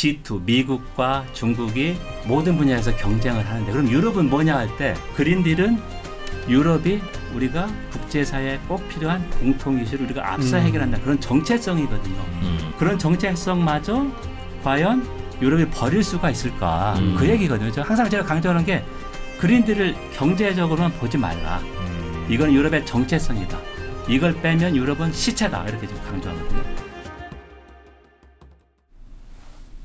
G2 미국과 중국이 모든 분야에서 경쟁을 하는데 그럼 유럽은 뭐냐 할 때 그린딜은 유럽이 우리가 국제사회에 꼭 필요한 공통 이슈를 우리가 앞서 음. 해결한다 그런 정체성이거든요. 음. 그런 정체성마저 과연 유럽이 버릴 수가 있을까 음. 그 얘기거든요. 저 항상 제가 강조하는 게 그린딜을 경제적으로만 보지 말라. 음. 이건 유럽의 정체성이다. 이걸 빼면 유럽은 시체다 이렇게 좀 강조하거든요.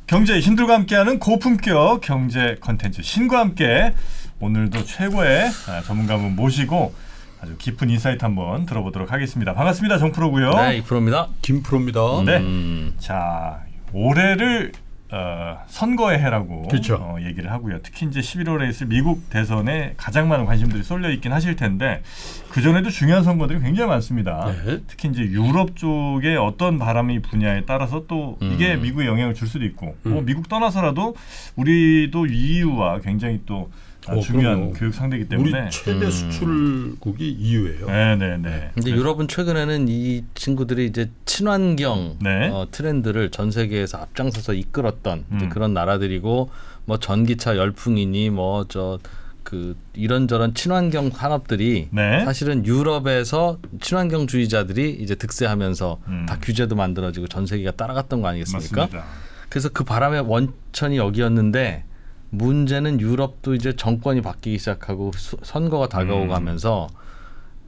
경제 힘들과 함께하는 고품격 경제 컨텐츠 신과 함께 오늘도 최고의 아, 전문가분 모시고 아주 깊은 insight 한번 들어보도록 하겠습니다. 반갑습니다. 정프로고요. 네, 이프로입니다. 김프로입니다. 네. 음. 자, 올해를 어, 선거의 해라고 그렇죠. 어, 얘기를 하고요. 특히 이제 11월에 있을 미국 대선에 가장 많은 관심들이 쏠려 있긴 하실 텐데 그 전에도 중요한 선거들이 굉장히 많습니다. 네. 특히 이제 유럽 쪽에 어떤 바람이 부냐에 따라서 또 이게 음. 미국에 영향을 줄 수도 있고 음. 뭐 미국 떠나서라도 우리도 EU와 굉장히 또 아, 어, 중요한 그럼요. 교육 상대이기 우리 때문에 최대 음. 수출국이 EU예요. 네, 네, 네. 근데 유럽은 최근에는 이 친구들이 이제 친환경 네. 어, 트렌드를 전 세계에서 앞장서서 이끌었던 음. 그런 나라들이고 뭐 전기차 열풍이니 뭐 저 그 이런저런 친환경 산업들이 네. 사실은 유럽에서 친환경주의자들이 이제 득세하면서 음. 다 규제도 만들어지고 전 세계가 따라갔던 거 아니겠습니까? 맞습니다. 그래서 그 바람의 원천이 여기였는데 문제는 유럽도 이제 정권이 바뀌기 시작하고 수- 선거가 다가오고 음. 가면서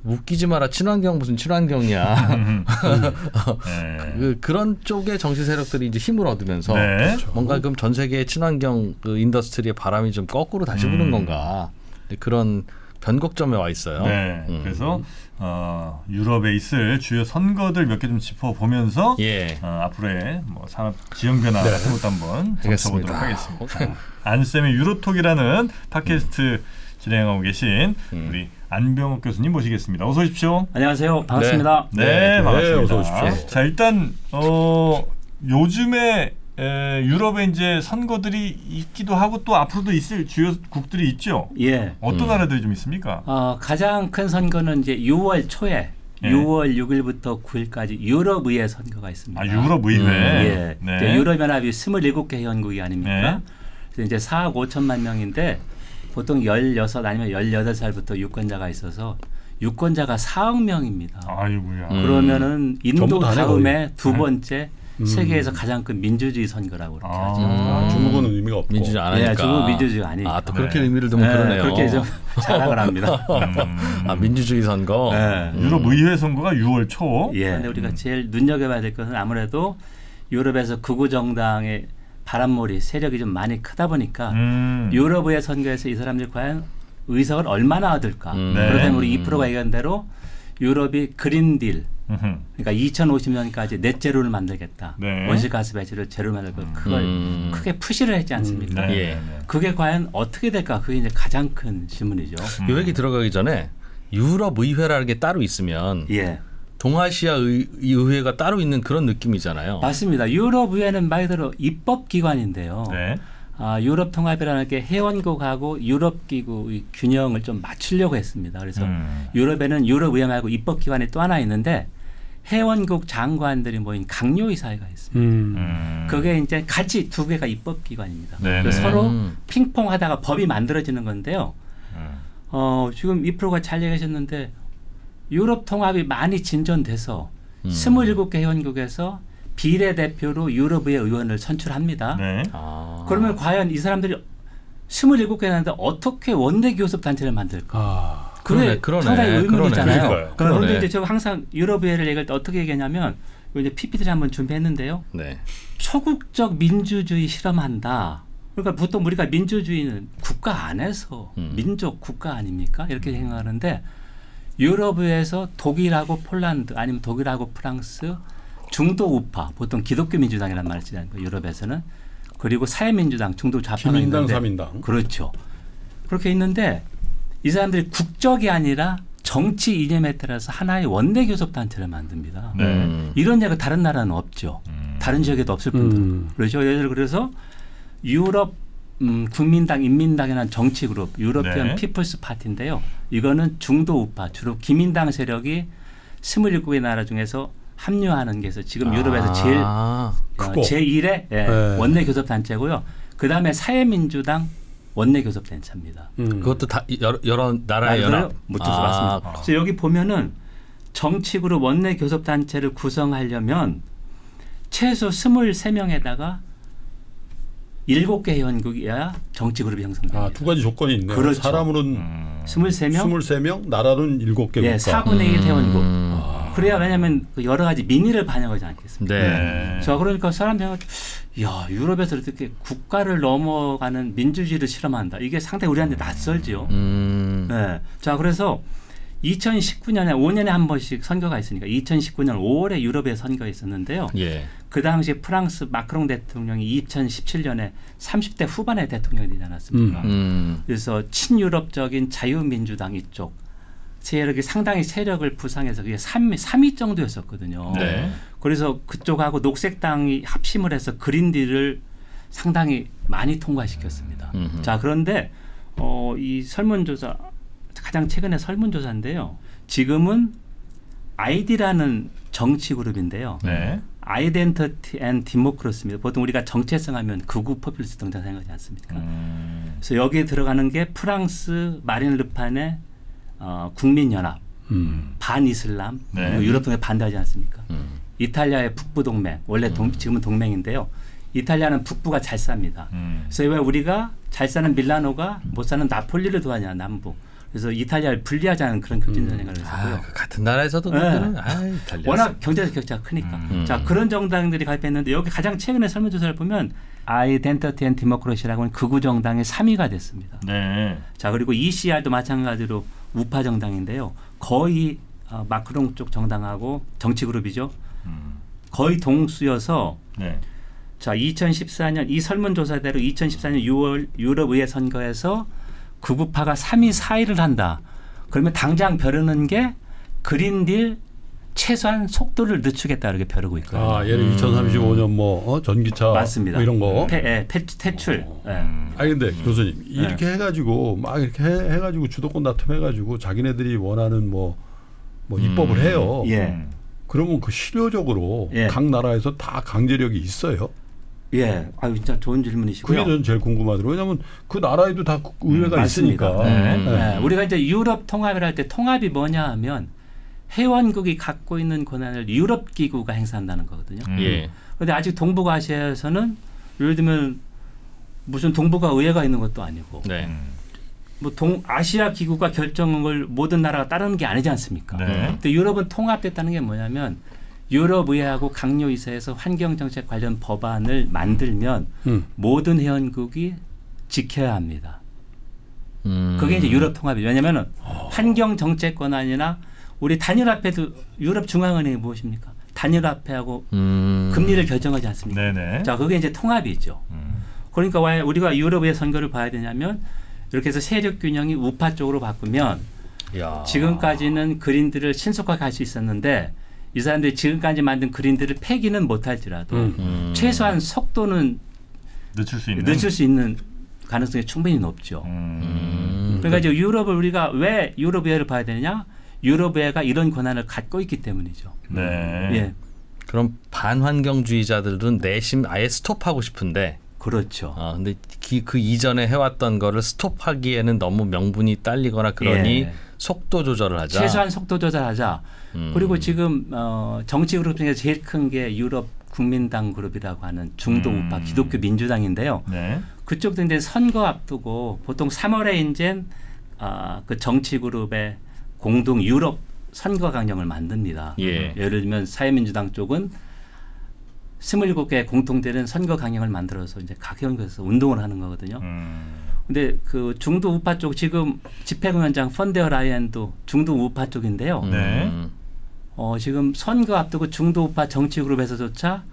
웃기지 마라 친환경 무슨 친환경이야 음. 네. 그, 그런 쪽의 정치 세력들이 이제 힘을 얻으면서 네. 뭔가 그럼 전 세계의 친환경 그 industry의 바람이 좀 거꾸로 다시 부는 음. 건가 그런 변곡점에 와 있어요. 네. 음. 그래서 어, 유럽에 있을 주요 선거들 몇 개 좀 짚어보면서 예. 어, 앞으로의 뭐 산업 지형 변화 네. 같은 것도 한번. 짚어보도록 하겠습니다. 안쌤의 유로톡이라는 팟캐스트 진행하고 계신 음. 우리 안병욱 교수님 모시겠습니다. 어서 오십시오. 안녕하세요. 반갑습니다. 네, 네, 반갑습니다. 어서 오십시오. 자, 일단 어, 요즘에 에, 유럽에 이제 선거들이 있기도 하고 또 앞으로도 있을 주요 국들이 있죠. 예. 어떤 음. 나라들이 좀 있습니까? 어, 가장 큰 선거는 이제 6월 초에 예. 6월 6일부터 9일까지 유럽 의회 선거가 있습니다. 아, 유럽 의회. 음. 예. 네. 이제 유럽 연합이 27개 회원국이 아닙니까? 네. 그래서 이제 4억 5천만 명인데 보통 16 아니면 18살부터 유권자가 있어서 유권자가 4억 명입니다. 아이고야. 음. 그러면은 인도 다음에. 두 네. 번째 음. 세계에서 가장 큰 민주주의 선거라고 그렇게 아. 하죠. 아, 중국은 의미가 없고. 민주주의 안 하니까. 예, 중국 민주주의가 아니니까. 아, 또 그렇게 네. 의미를 두면 네, 그러네요. 그렇게 좀 자랑을 합니다. 음. 아, 민주주의 선거. 네. 음. 유럽 의회 선거가 6월 초. 예. 근데 우리가 제일 눈여겨봐야 될 것은 아무래도 유럽에서 극우 정당의 바람몰이 세력이 좀 많이 크다 보니까 음. 유럽의 선거에서 이 사람들이 과연 의석을 얼마나 얻을까. 음. 네. 그러면 우리 이프로가 얘기한 대로 유럽이 그린딜. 그러니까 2050년까지 넷 제로를 만들겠다. 네. 원시가스 배출을 제로 만들고 그걸 음. 크게 푸시를 했지 않습니까? 네. 예. 네. 그게 과연 어떻게 될까? 그게 이제 가장 큰 질문이죠. 음. 요 얘기 들어가기 전에 유럽 의회라는 게 따로 있으면 예. 동아시아 의, 이 의회가 따로 있는 그런 느낌이잖아요. 맞습니다. 유럽 의회는 말 그대로 입법 기관인데요. 네. 아, 유럽 통합이라는 게 회원국하고 유럽 기구의 균형을 좀 맞추려고 했습니다. 그래서 음. 유럽에는 유럽 의회 말고 입법 기관이 또 하나 있는데 회원국 장관들이 모인 강요의 사회가 있습니다. 음. 음. 그게 이제 같이 두 개가 입법 기관입니다. 네네. 그래서 서로 음. 핑퐁하다가 법이 만들어지는 건데요. 음. 어, 지금 이 프로가 잘 얘기하셨는데 유럽 통합이 많이 진전돼서 음. 27개 회원국에서 비례대표로 유럽의 의원을 선출합니다. 네. 아. 그러면 과연 이 사람들이 27개 나는데 어떻게 원내 교섭 단체를 만들까? 아. 그러네, 그러네, 상당히 의문이잖아요. 그러니까요. 그러네. 그런데 이제 제가 항상 유럽의회를 얘기할 때 어떻게 얘기하냐면 이거 이제 PPT를 한번 준비했는데요. 네. 초국적 민주주의 실험한다. 그러니까 보통 우리가 민주주의는 국가 안에서 음. 민족 국가 아닙니까? 이렇게 생각하는데 유럽에서 독일하고 폴란드 아니면 독일하고 프랑스 중도 우파 보통 기독교 민주당이란 말을 쓰지 않고 유럽에서는 그리고 사회민주당 중도 좌파가 있는데 사민당. 그렇죠. 그렇게 있는데 이 사람들이 국적이 아니라 정치 이념에 따라서 하나의 원내 교섭 단체를 만듭니다. 네. 음. 이런 예가 다른 나라는 없죠. 음. 다른 지역에도 없을 뿐더러 음. 그렇죠. 예를 들어 그래서 유럽 음, 국민당, 인민당이라는 정치 그룹, 유로피언 네. 피플스 파티인데요. 이거는 중도 우파, 주로 기민당 세력이 27개의 나라 중에서 합류하는 게 있어. 지금 유럽에서 제일 아, 크고. 제1의 예, 네. 원내 교섭 단체고요. 그 다음에 사회민주당 원내 교섭 단체입니다. 음. 그것도 다 여러, 여러 나라의 연합. 묻혀서 아, 맞습니다. 그래서 여기 보면은 정치그룹 원내 교섭 단체를 구성하려면 최소 23명에다가 7개 회원국이야 정치 그룹이 형성됩니다. 아, 두 가지 조건이 있네요. 그렇죠. 사람으로는 음. 23명? 23명, 나라는 7개 예, 국가. 4분의 1 회원국. 음, 그래야 왜냐하면 그 여러 가지 민의를 반영하지 않겠습니까? 네. 네. 자 그러니까 사람들은 야 유럽에서 이렇게 국가를 넘어가는 민주주의를 실험한다. 이게 상당히 우리한테 낯설지요. 음, 네. 자 그래서 2019년에 5년에 한 번씩 선거가 있으니까 2019년 5월에 유럽에 선거가 있었는데요. 예. 그 당시 프랑스 마크롱 대통령이 2017년에 30대 후반의 대통령이 되지 않았습니까? 음, 그래서 친유럽적인 자유민주당 이쪽 세력이 상당히 세력을 부상해서 그게 3, 3위 정도였었거든요. 네. 그래서 그쪽하고 녹색당이 합심을 해서 Green Deal을 상당히 많이 통과시켰습니다. 음흠. 자 그런데 어, 이 설문조사 가장 최근의 설문조사인데요. 지금은 ID라는 정치 그룹인데요. 네. Identity and Democracy입니다. 보통 우리가 정체성 하면 극우 포퓰리스트 등장 생각하지 않습니까? 음. 그래서 여기에 들어가는 게 프랑스 마린 르판의 어, 국민연합, 음. 반이슬람, 네. 그리고 유럽 통합에 반대하지 않습니까? 음. 이탈리아의 북부 동맹, 원래 동, 지금은 동맹인데요. 이탈리아는 북부가 잘 삽니다. 음. 그래서 왜 우리가 잘 사는 밀라노가 못 사는 나폴리를 도와냐 남부. 그래서 이탈리아를 분리하자는 그런 급진 전쟁을 했었고요. 아, 그 같은 나라에서도 네. 달렸어. 워낙 경제적 격차가 크니까. 음. 자 그런 정당들이 가입했는데 여기 가장 최근에 설문조사를 보면 Identity and Democracy라고 하는 극우 정당의 3위가 됐습니다. 네. 자 그리고 ECR도 마찬가지로 우파 정당인데요. 거의 어, 마크롱 쪽 정당하고 정치 그룹이죠. 음. 거의 동수여서 네. 자 2014년 이 설문조사대로 2014년 6월 유럽 의회 선거에서 극우파가 3위 4위를 한다. 그러면 당장 벼르는 게 그린딜 최소한 속도를 늦추겠다 이렇게 벼르고 있거든요. 아, 예를 2035년 뭐 어? 전기차 맞습니다. 뭐 이런 거. 폐, 예, 폐, 퇴출. 예. 음. 아니 근데 교수님 이렇게 해가지고 막 이렇게 해, 해가지고 주도권 다툼해가지고 자기네들이 원하는 뭐뭐 입법을 해요. 예. 음. 그러면 그 실효적으로 예. 각 나라에서 다 강제력이 있어요. 예. 아유 진짜 좋은 질문이시고요. 그게 저는 제일 궁금하더라고요. 왜냐하면 그 나라에도 다 의회가 음. 있으니까. 네. 네. 예, 우리가 이제 유럽 통합을 할 때 통합이 뭐냐 하면 회원국이 갖고 있는 권한을 유럽 기구가 행사한다는 거거든요. 음. 예. 그런데 아직 동북아시아에서는 예를 들면 무슨 동북아 의회가 있는 것도 아니고 네. 음. 뭐 동아시아 기구가 결정한 걸 모든 나라가 따르는 게 아니지 않습니까? 네. 근데 유럽은 통합됐다는 게 뭐냐면 유럽 의회하고 강요 이사에서 환경 정책 관련 법안을 만들면 음. 모든 회원국이 지켜야 합니다. 음. 그게 이제 유럽 통합이죠. 왜냐하면 환경 정책 권한이나 우리 단일화폐도 유럽 중앙은행이 무엇입니까? 단일화폐하고 음. 금리를 결정하지 않습니까? 네네. 자, 그게 이제 통합이죠. 음. 그러니까 왜 우리가 유럽의 선거를 봐야 되냐면 이렇게 해서 세력 균형이 우파 쪽으로 바꾸면 야. 지금까지는 그린들을 신속하게 할 수 있었는데 이 사람들이 지금까지 만든 그린들을 폐기는 못할지라도 음. 음. 최소한 속도는 늦출 수 있는. 늦출 수 있는 가능성이 충분히 높죠. 음. 음. 그러니까 이제 유럽을 우리가 왜 유럽 의회를 봐야 되느냐? 유럽 의회가 이런 권한을 갖고 있기 때문이죠. 네. 예, 그럼 반환경주의자들은 내심 아예 스톱하고 싶은데 그렇죠. 아 근데 기, 그 이전에 해왔던 거를 스톱하기에는 너무 명분이 딸리거나 그러니 예. 속도 조절을 하자. 최소한 속도 조절하자. 음. 그리고 지금 어, 정치 그룹 중에 제일 큰 게 유럽 국민당 그룹이라고 하는 중도 음. 우파 기독교 민주당인데요. 네. 그쪽도 이제 선거 앞두고 보통 3월에 이제 아, 그 정치 그룹의 공동 유럽 선거 강령을 만듭니다. 예. 예를 들면 사회민주당 쪽은 27개 공통되는 선거 강령을 만들어서 이제 각 회원국에서 운동을 하는 거거든요. 음. 근데 그 중도 우파 쪽 지금 집회위원장 펀데어 라이언도 중도 우파 쪽인데요. 음. 네. 어, 지금 선거 앞두고 중도 우파 정치 그룹에서조차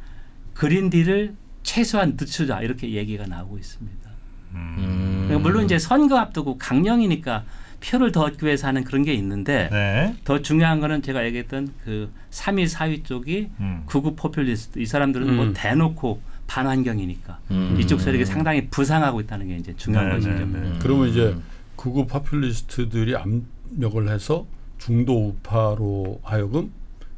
그린딜을 최소한 늦추자 이렇게 얘기가 나오고 있습니다. 음. 그러니까 물론 이제 선거 앞두고 강령이니까 표를 더 얻기 위해서 하는 그런 게 있는데 네. 더 중요한 거는 제가 얘기했던 그 3위, 4위 쪽이 음. 극우 포퓰리스트 이 사람들은 뭐 음. 대놓고 반환경이니까 음. 이쪽 세력이 상당히 부상하고 있다는 게 이제 중요한 네, 것이죠. 네, 네. 그러면 이제 극우 파퓰리스트들이 압력을 해서 중도 우파로 하여금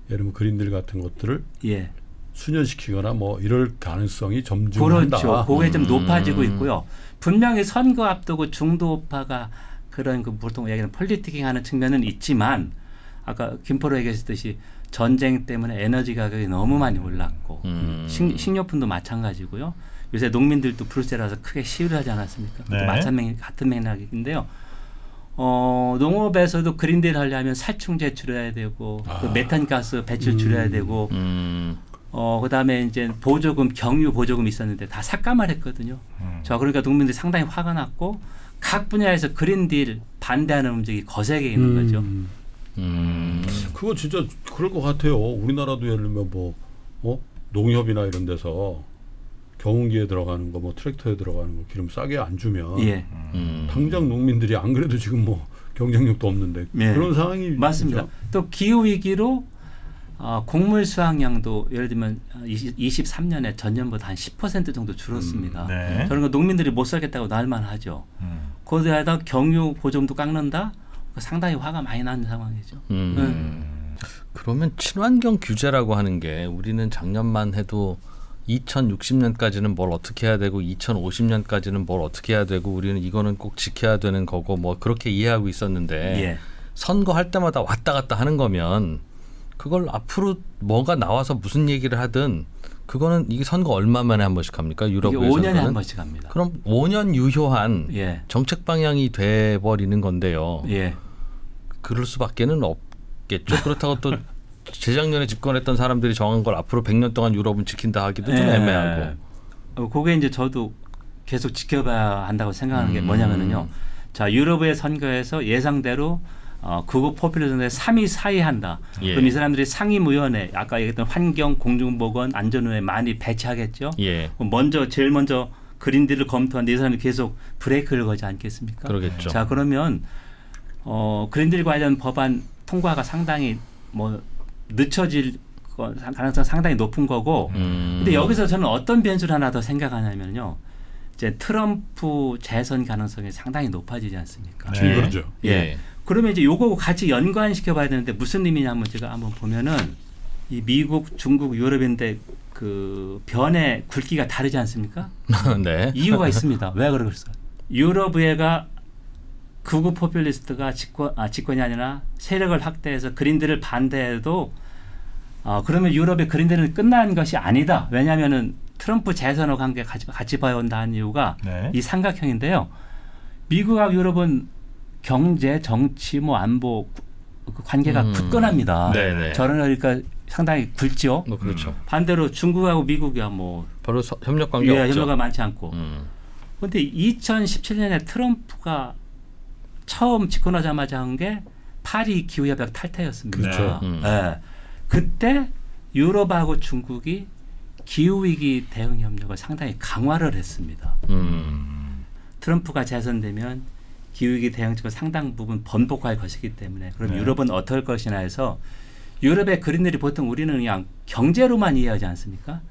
예를 들면 그린들 같은 것들을 예. 수년시키거나 뭐 이럴 가능성이 점증한다. 그렇죠. 그게 좀 음. 높아지고 있고요. 분명히 선거 앞두고 중도파가 그런 그 보통 얘기하는 politicking 하는 측면은 있지만 아까 김포로 얘기했듯이 전쟁 때문에 에너지 가격이 너무 많이 올랐고 음. 식, 식료품도 마찬가지고요. 요새 농민들도 불세라서 크게 시위를 하지 않았습니까? 네. 마찬가지 같은 맥락인데요. 어, 농업에서도 Green Deal 하려면 살충제 줄여야 되고 그 아. 메탄가스 배출 음. 줄여야 되고 음. 어 그다음에 이제 보조금 경유 보조금 있었는데 다 삭감을 했거든요. 음. 자 그러니까 농민들이 상당히 화가 났고 각 분야에서 그린딜 반대하는 움직이 거세게 있는 거죠. 음. 음. 그거 진짜 그럴 것 같아요. 우리나라도 예를 들면 뭐 어? 농협이나 이런 데서 경운기에 들어가는 거, 뭐 트랙터에 들어가는 거 기름 싸게 안 주면 예, 음. 당장 농민들이 안 그래도 지금 뭐 경쟁력도 없는데 예. 그런 상황이 맞습니다. 진짜 또 기후 위기로 어, 곡물 수확량도 예를 들면 20, 23년에 전년보다 한 10% 정도 줄었습니다. 음, 네. 저런 거 농민들이 못 살겠다고 날만 하죠. 음. 거기에다 경유 보조금도 깎는다. 상당히 화가 많이 나는 상황이죠. 음. 음. 그러면 친환경 규제라고 하는 게 우리는 작년만 해도 2060년까지는 뭘 어떻게 해야 되고 2050년까지는 뭘 어떻게 해야 되고 우리는 이거는 꼭 지켜야 되는 거고 뭐 그렇게 이해하고 있었는데 예. 선거할 때마다 왔다 갔다 하는 거면 그걸 앞으로 뭐가 나와서 무슨 얘기를 하든 그거는 이게 선거 얼마 만에 한 번씩 합니까? 유럽에서는 5년에 한 번씩 합니다. 그럼 5년 유효한 예. 정책 방향이 돼 버리는 건데요. 예. 그럴 수밖에는 없겠죠. 그렇다고 또 재작년에 집권했던 사람들이 정한 걸 앞으로 100년 동안 유럽은 지킨다 하기도 좀 예. 애매하고. 어, 그게 이제 저도 계속 지켜봐야 한다고 생각하는 게 음. 뭐냐면은요. 자, 유럽의 선거에서 예상대로 어, 극우 포퓰리즘의 3위 4위 한다. 예. 그럼 이 사람들이 상임위원회, 아까 얘기했던 환경, 공중보건, 안전위에 많이 배치하겠죠. 예. 먼저 제일 먼저 그린딜을 검토하는데 이 사람이 계속 브레이크를 거지 않겠습니까? 그러겠죠. 자 그러면 어, 그린딜 관련 법안 통과가 상당히 뭐 늦춰질 거- 가능성 상당히 높은 거고. 음. 근데 여기서 저는 어떤 변수를 하나 더 생각하냐면요. 이제 트럼프 재선 가능성이 상당히 높아지지 않습니까? 네. 그렇죠. 예. 그러면 이제 요거 같이 연관시켜 봐야 되는데 무슨 의미냐면 제가 한번 보면은 이 미국, 중국, 유럽인데 그 변의 굵기가 다르지 않습니까? 네. 이유가 있습니다. 왜 그러겠어요? 유럽의회가 극우 포퓰리스트가 집권, 아, 집권이 아니라 세력을 확대해서 그린들을 반대해도 어, 그러면 유럽의 그린들은 끝난 것이 아니다. 왜냐하면은 트럼프 재선과 관계 같이, 같이 봐야 한다는 이유가 네. 이 삼각형인데요. 미국하고 유럽은 경제, 정치, 뭐 안보 그 관계가 음. 굳건합니다. 네네. 저는 그러니까 상당히 굵죠. 뭐 그렇죠. 반대로 중국하고 미국이야 뭐 별로 서- 협력 관계 예. 협력가 많지 않고. 음. 그런데 2017년에 트럼프가 처음 집권하자마자 한 게 파리 기후협약 탈퇴였습니다. 그렇죠. 음. 예. 그때 유럽하고 중국이 기후위기 대응 협력을 상당히 강화를 했습니다. 음. 트럼프가 재선되면 기후위기 대응책을 상당 부분 번복할 것이기 때문에 그럼 네. 유럽은 어떨 것이나 해서 유럽의 그린들이 보통 우리는 그냥 경제로만 이해하지 않습니까?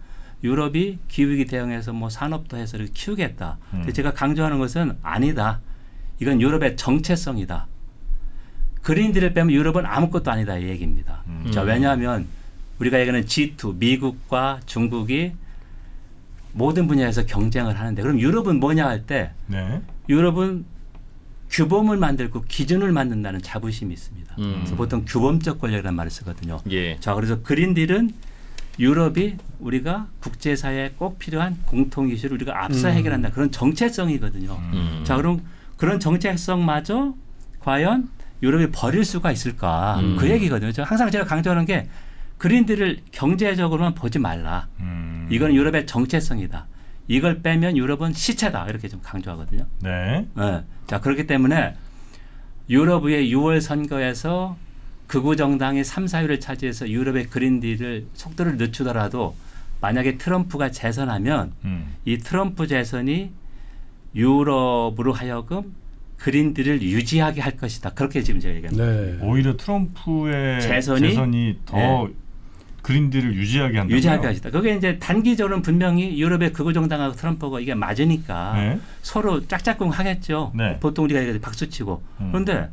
유럽이 기후위기 대응해서 뭐 산업도 해서 이렇게 키우겠다. 근데 음. 제가 강조하는 것은 아니다. 이건 유럽의 정체성이다. 그린들을 빼면 유럽은 아무것도 아니다 이 얘기입니다. 음. 자 왜냐하면 우리가 얘기하는 G2 미국과 중국이 모든 분야에서 경쟁을 하는데 그럼 유럽은 뭐냐 할때 네. 유럽은 규범을 만들고 기준을 만든다는 자부심이 있습니다. 음. 그래서 보통 규범적 권력이라는 말을 쓰거든요. 예. 자, 그래서 그린딜은 유럽이 우리가 국제사회에 꼭 필요한 공통 이슈를 우리가 앞서 음. 해결한다 그런 정체성이거든요. 음. 자, 그럼 그런 정체성마저 과연 유럽이 버릴 수가 있을까? 음. 그 얘기거든요. 저 항상 제가 강조하는 게 그린딜을 경제적으로만 보지 말라. 음. 이건 유럽의 정체성이다. 이걸 빼면 유럽은 시체다. 이렇게 좀 강조하거든요. 네. 예. 자 그렇기 때문에 유럽의 6월 선거에서 극우 정당이 3, 4위를 차지해서 유럽의 그린딜을 속도를 늦추더라도 만약에 트럼프가 재선하면 음. 이 트럼프 재선이 유럽으로 하여금 그린딜을 유지하게 할 것이다. 그렇게 지금 제가 얘기합니다. 네. 오히려 트럼프의 재선이? 재선이, 더 네. 그린딜을 유지하게 한다고요? 유지하게 하시다. 그게 이제 단기적으로는 분명히 유럽의 극우 정당하고 트럼프가 이게 맞으니까 네. 서로 짝짝꿍 하겠죠. 네. 보통 우리가 얘기해 박수치고. 음. 그런데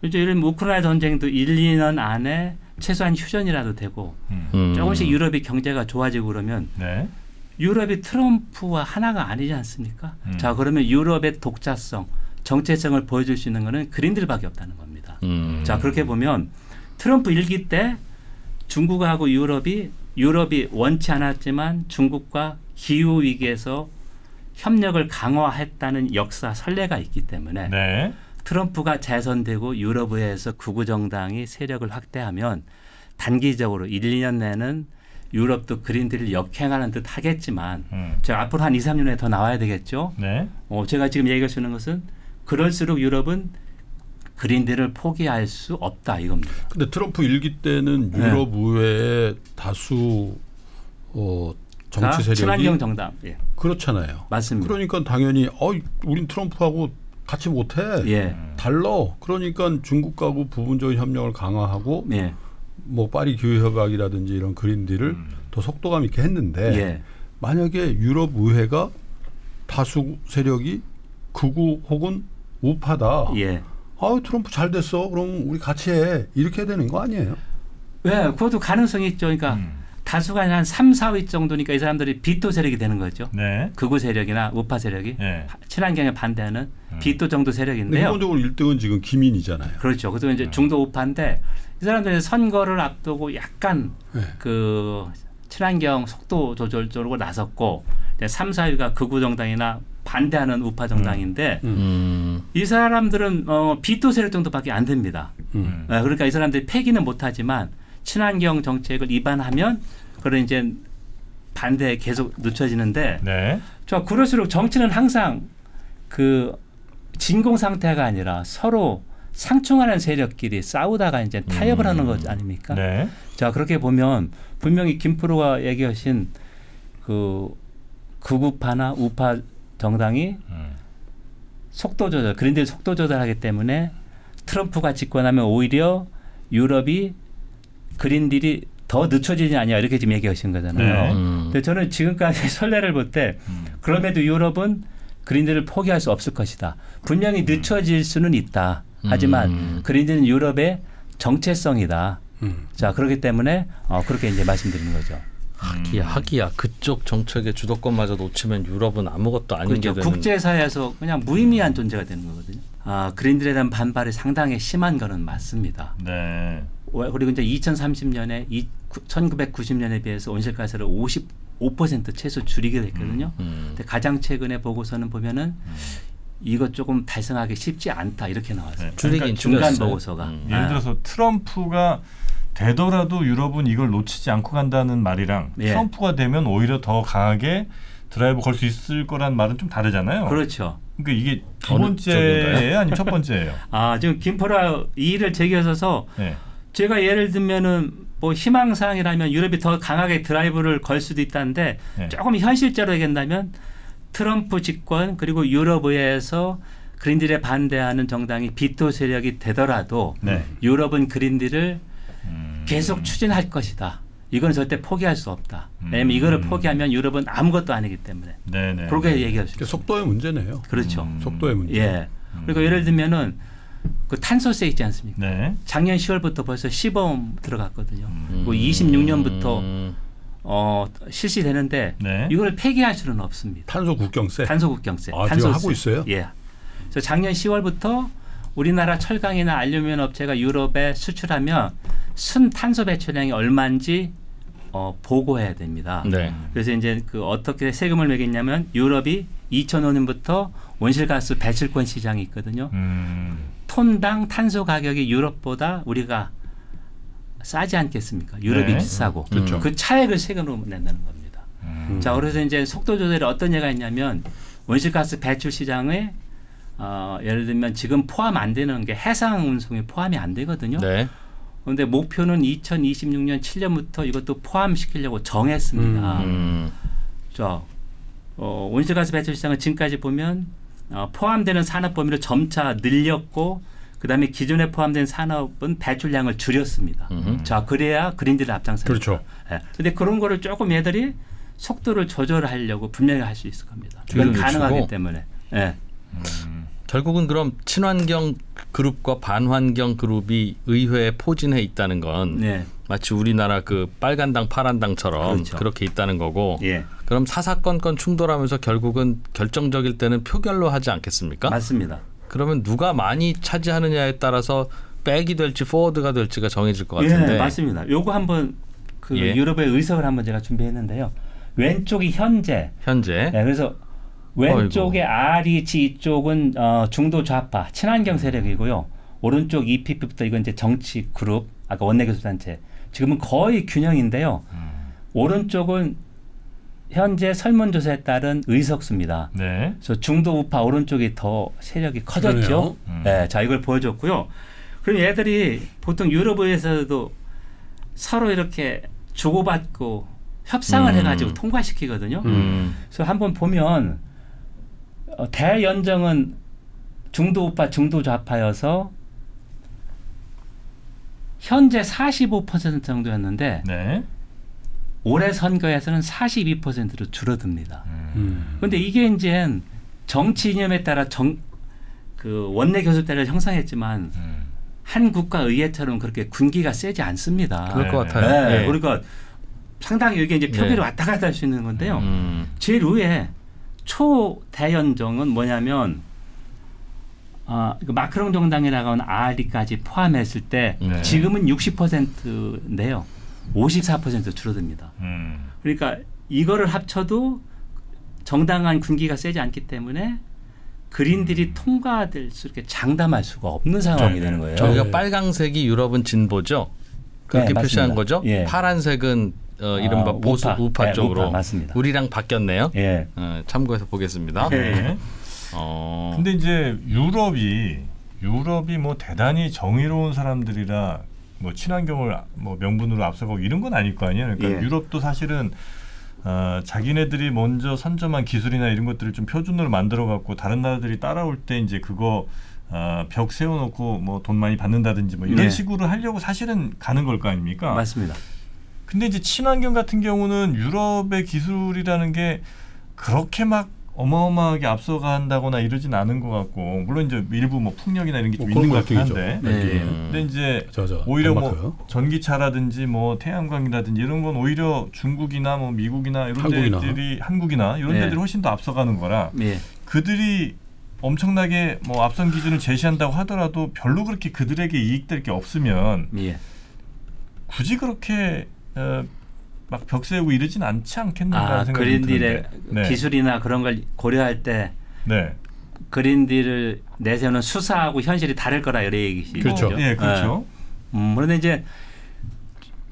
이제 이런 우크라이나 전쟁도 1, 2년 안에 최소한 휴전이라도 되고 음. 음. 조금씩 유럽이 경제가 좋아지고 그러면 네. 유럽이 트럼프와 하나가 아니지 않습니까? 음. 자 그러면 유럽의 독자성, 정체성을 보여줄 수 있는 것은 그린들밖에 없다는 겁니다. 음. 자 그렇게 보면 트럼프 일기 때 중국하고 유럽이 유럽이 원치 않았지만 중국과 기후 위기에서 협력을 강화했다는 역사 선례가 있기 때문에 네. 트럼프가 재선되고 유럽 의회에서 극우 정당이 세력을 확대하면 단기적으로 1, 2년 내는 유럽도 그린들을 역행하는 듯 하겠지만 음. 저 앞으로 한 2, 3년 내에 더 나와야 되겠죠. 네. 어, 제가 지금 얘기할 수 있는 것은 그럴수록 유럽은 그린들을 포기할 수 없다 이겁니다. 근데 트럼프 일기 때는 네. 유럽 의회의 다수 어, 정치 자, 세력이 친환경 정당 예, 그렇잖아요. 맞습니다. 그러니까 당연히 어 우린 트럼프하고 같이 못해. 예, 달라. 그러니까 중국하고 부분적인 협력을 강화하고 예, 뭐 파리 기후 협약이라든지 이런 그린딜을 음. 더 속도감 있게 했는데 예, 만약에 유럽 의회가 다수 세력이 극우 혹은 우파다. 예. 아유 트럼프 잘 됐어. 그럼 우리 같이 해. 이렇게 되는 거 아니에요? 왜? 그것도 가능성이 있죠. 그러니까 음. 다수가 아니라 한 3, 4위 정도니까 이 사람들이 비토 세력이 되는 거죠. 네. 극우 세력이나 우파 세력이 예. 친환경에 반대하는 음. 비토 정도 세력인데요. 기본적으로 1등은 지금 기민이잖아요. 그렇죠. 그래서 네. 이제 중도 우파인데 이 사람들이 선거를 앞두고 약간 네. 그 친환경 속도 조절 쪽으로 나섰고 이제 3, 4위가 극우 정당이나 반대하는 우파 정당인데 음. 이 사람들은 어, 비토 세력 정도밖에 안 됩니다. 음. 예, 그러니까 이 사람들이 폐기는 못하지만 친환경 정책을 위반하면 그런 이제 반대에 계속 늦춰지는데 네. 저 그럴수록 정치는 항상 그 진공 상태가 아니라 서로 상충하는 세력끼리 싸우다가 이제 타협을 음. 하는 것 아닙니까? 네. 자 그렇게 보면 분명히 김프로가 얘기하신 그 극우파나 우파 정당이 음. 속도 조절, 그린딜 속도 조절하기 때문에 트럼프가 집권하면 오히려 유럽이 그린딜이 더 늦춰지지 않냐 이렇게 지금 얘기하신 거잖아요. 네. 음. 근데 저는 지금까지 선례를 볼때 음. 그럼에도 유럽은 그린딜을 포기할 수 없을 것이다. 분명히 늦춰질 수는 있다. 하지만 음. 그린딜은 유럽의 정체성이다. 음. 자 그렇기 때문에 어, 그렇게 이제 말씀드리는 거죠. 하기야 하기야 그쪽 정책의 주도권마저 놓치면 유럽은 아무것도 아닌 그렇죠. 게 되는 국제사회에서 그냥 무의미한 존재가 되는 거거든요. 아 그린딜에 대한 반발이 상당히 심한 거는 맞습니다. 네. 왜- 그리고 이제 2030년에 이 1990년에 비해서 온실가스를 55% 최소 줄이게 됐거든요. 음. 근데 가장 최근에 보고서는 보면은 이거 조금 달성하기 쉽지 않다 이렇게 나왔어요. 네. 줄이긴 그러니까 중간 줄였어요. 보고서가. 음. 예를 아. 들어서 트럼프가 되더라도 유럽은 이걸 놓치지 않고 간다는 말이랑 예. 트럼프가 되면 오히려 더 강하게 드라이브 걸 수 있을 거란 말은 좀 다르잖아요. 그렇죠. 그러니까 이게 두 번째예요? 아니면 첫 번째예요? 아 지금 김포라 이 일을 제기하셔서 네. 제가 예를 들면은 뭐 희망사항이라면 유럽이 더 강하게 드라이브를 걸 수도 있다는데 네. 조금 현실적으로 얘기한다면 트럼프 집권 그리고 유럽의회에서 그린딜에 반대하는 정당이 비토 세력이 되더라도 네. 유럽은 그린딜을 음. 계속 추진할 것이다. 이건 절대 포기할 수 없다. 음. 왜냐하면 이거를 포기하면 유럽은 아무것도 아니기 때문에 네네. 그렇게 얘기할 수 그게 있죠. 속도의 문제네요. 그렇죠. 음. 속도의 문제. 예. 그리고 예를 들면은 그 탄소세 있지 않습니까? 네. 작년 10월부터 벌써 시범 들어갔거든요. 음. 그 26년부터 음. 어, 실시되는데 네. 이걸 폐기할 수는 없습니다. 탄소 국경세. 탄소 국경세. 아, 지금 탄소세. 하고 있어요? 예. 그래서 작년 10월부터 우리나라 철강이나 알루미늄 업체가 유럽에 수출하면 순 탄소 배출량이 얼마인지 어, 보고해야 됩니다. 네. 그래서 이제 그 어떻게 세금을 매겼냐면 유럽이 2005년부터 온실가스 배출권 시장이 있거든요. 음. 톤당 탄소 가격이 유럽보다 우리가 싸지 않겠습니까? 유럽이 네. 비싸고 그렇죠. 그 차액을 세금으로 낸다는 겁니다. 음. 자, 그래서 이제 속도 조절에 어떤 예가 있냐면 온실가스 배출 시장에 어, 예를 들면 지금 포함 안 되는 게 해상 운송이 포함이 안 되거든요. 네. 그런데 목표는 2026년 7년부터 이것도 포함시키려고 정했습니다. 음. 자, 어, 온실가스 배출 시장은 지금까지 보면 어, 포함되는 산업 범위를 점차 늘렸고 그다음에 기존에 포함된 산업은 배출량을 줄였습니다. 음흠. 자, 그래야 그린딜을 앞장서는 그렇죠. 예. 근데 그런 거를 조금 얘들이 속도를 조절하려고 분명히 할 수 있을 겁니다. 이건 가능하기. 때문에. 예. 음. 결국은 그럼 친환경 그룹과 반환경 그룹이 의회에 포진해 있다는 건 네. 마치 우리나라 그 빨간당 파란당처럼 그렇죠. 그렇게 있다는 거고 예. 그럼 사사건건 충돌하면서 결국은 결정적일 때는 표결로 하지 않겠습니까? 맞습니다. 그러면 누가 많이 차지하느냐에 따라서 백이 될지 포워드가 될지가 정해질 것 같은데 예, 맞습니다. 요거 한번 그 예. 유럽의 의석을 한번 제가 준비했는데요. 왼쪽이 현재. 현재 네, 그래서 왼쪽에 REG 이쪽은 어, 중도 좌파 친환경 세력이고요. 오른쪽 EPP부터 이건 이제 정치 그룹 아까 원내교섭단체 지금은 거의 균형인데요. 오른쪽은 현재 설문조사에 따른 의석수입니다. 네. 그래서 중도 우파 오른쪽이 더 세력이 커졌죠. 음. 네, 자 이걸 보여줬고요. 그럼 얘들이 보통 유럽에서도 서로 이렇게 주고받고 협상을 음. 해가지고 통과시키거든요. 음. 그래서 한번 보면 어, 대연정은 중도 우파 중도 좌파여서 현재 45% 정도였는데 네. 올해 선거에서는 42%로 줄어듭니다. 음. 근데 이게 이제 정치 이념에 따라 정 그 원내 교섭대를 형성했지만 음. 한 국가 의회처럼 그렇게 군기가 세지 않습니다. 그럴 것 네, 같아요. 네, 예. 그러니까 상당히 이게 이제 표결이 네. 왔다 갔다 할 수 있는 건데요. 음. 제일 위에 초대연정은 뭐냐면 아, 그 마크롱 정당이라고 하는 RD까지 포함했을 때 네. 지금은 60%인데요. 54% 줄어듭니다. 음. 그러니까 이거를 합쳐도 정당한 군기가 세지 않기 때문에 그린들이 통과될 수 이렇게 장담할 수가 없는 상황이 네, 되는 거예요. 저희가 네. 빨강색이 유럽은 진보죠. 그렇게 네, 표시한. 거죠. 예. 파란색은 어, 이른바 아, 보수 우파. 우파, 네, 쪽으로 우파, 맞습니다. 우리랑 바뀌었네요. 예. 어, 참고해서 보겠습니다. 네. 어. 근데 이제 유럽이 유럽이 뭐 대단히 정의로운 사람들이라 뭐 친환경을 뭐 명분으로 앞서가고 이런 건 아닐 거 아니에요. 그러니까 예. 유럽도 사실은 어, 자기네들이 먼저 선점한 기술이나 이런 것들을 좀 표준으로 만들어 갖고 다른 나라들이 따라올 때 이제 그거 어, 벽 세워놓고 뭐 돈 많이 받는다든지 뭐 이런 네. 식으로 하려고 사실은 가는 걸 거 아닙니까? 맞습니다. 근데 이제 친환경 같은 경우는 유럽의 기술이라는 게 그렇게 막 어마어마하게 앞서간다거나 이러진 않은 것 같고 물론 이제 일부 뭐 풍력이나 이런 게좀 뭐 있는 것 같긴 거 한데 네. 음. 근데 이제 저, 저, 오히려 덴마크. 뭐 전기차라든지 뭐 태양광이라든지 이런 건 오히려 중국이나 뭐 미국이나 이런 한국이나. 데들이 한국이나 이런 네. 데들이 훨씬 더 앞서가는 거라 예. 그들이 엄청나게 뭐 앞선 기준을 제시한다고 하더라도 별로 그렇게 그들에게 이익될 게 없으면 예. 굳이 그렇게 어, 막벽 세우고 이러진 않지 않겠는가 아, 생각이 그린딜의 드는데. 네. 기술이나 그런 걸 고려할 때 네. 그린딜을 내세우는 수사하고 현실이 다를 거라 이런 얘기시죠. 그렇죠. 예, 그렇죠. 음, 그런데 이제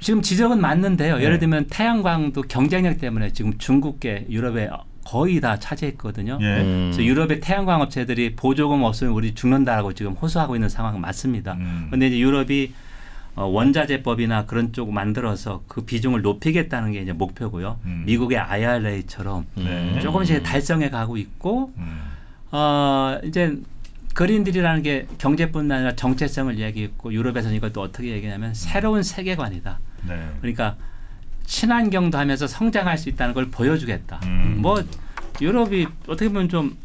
지금 지적은 맞는데요. 네. 예를 들면 태양광도 경쟁력 때문에 지금 중국계 유럽에 거의 다 차지했거든요. 예. 음. 그래서 유럽의 태양광 업체들이 보조금 없으면 우리 죽는다라고 지금 호소하고 있는 상황은 맞습니다. 음. 그런데 이제 유럽이 어, 원자재법이나 그런 쪽 만들어서 그 비중을 높이겠다는 게 이제 목표고요. 음. 미국의 IRA처럼 네. 조금씩 달성해 가고 있고 음. 어, 이제 그린딜이라는 게 경제뿐만 아니라 정체성을 얘기했고 유럽에서는 이것도 어떻게 얘기하냐면 새로운 세계관이다. 네. 그러니까 친환경도 하면서 성장할 수 있다는 걸 보여주겠다. 음. 뭐 유럽이 어떻게 보면 좀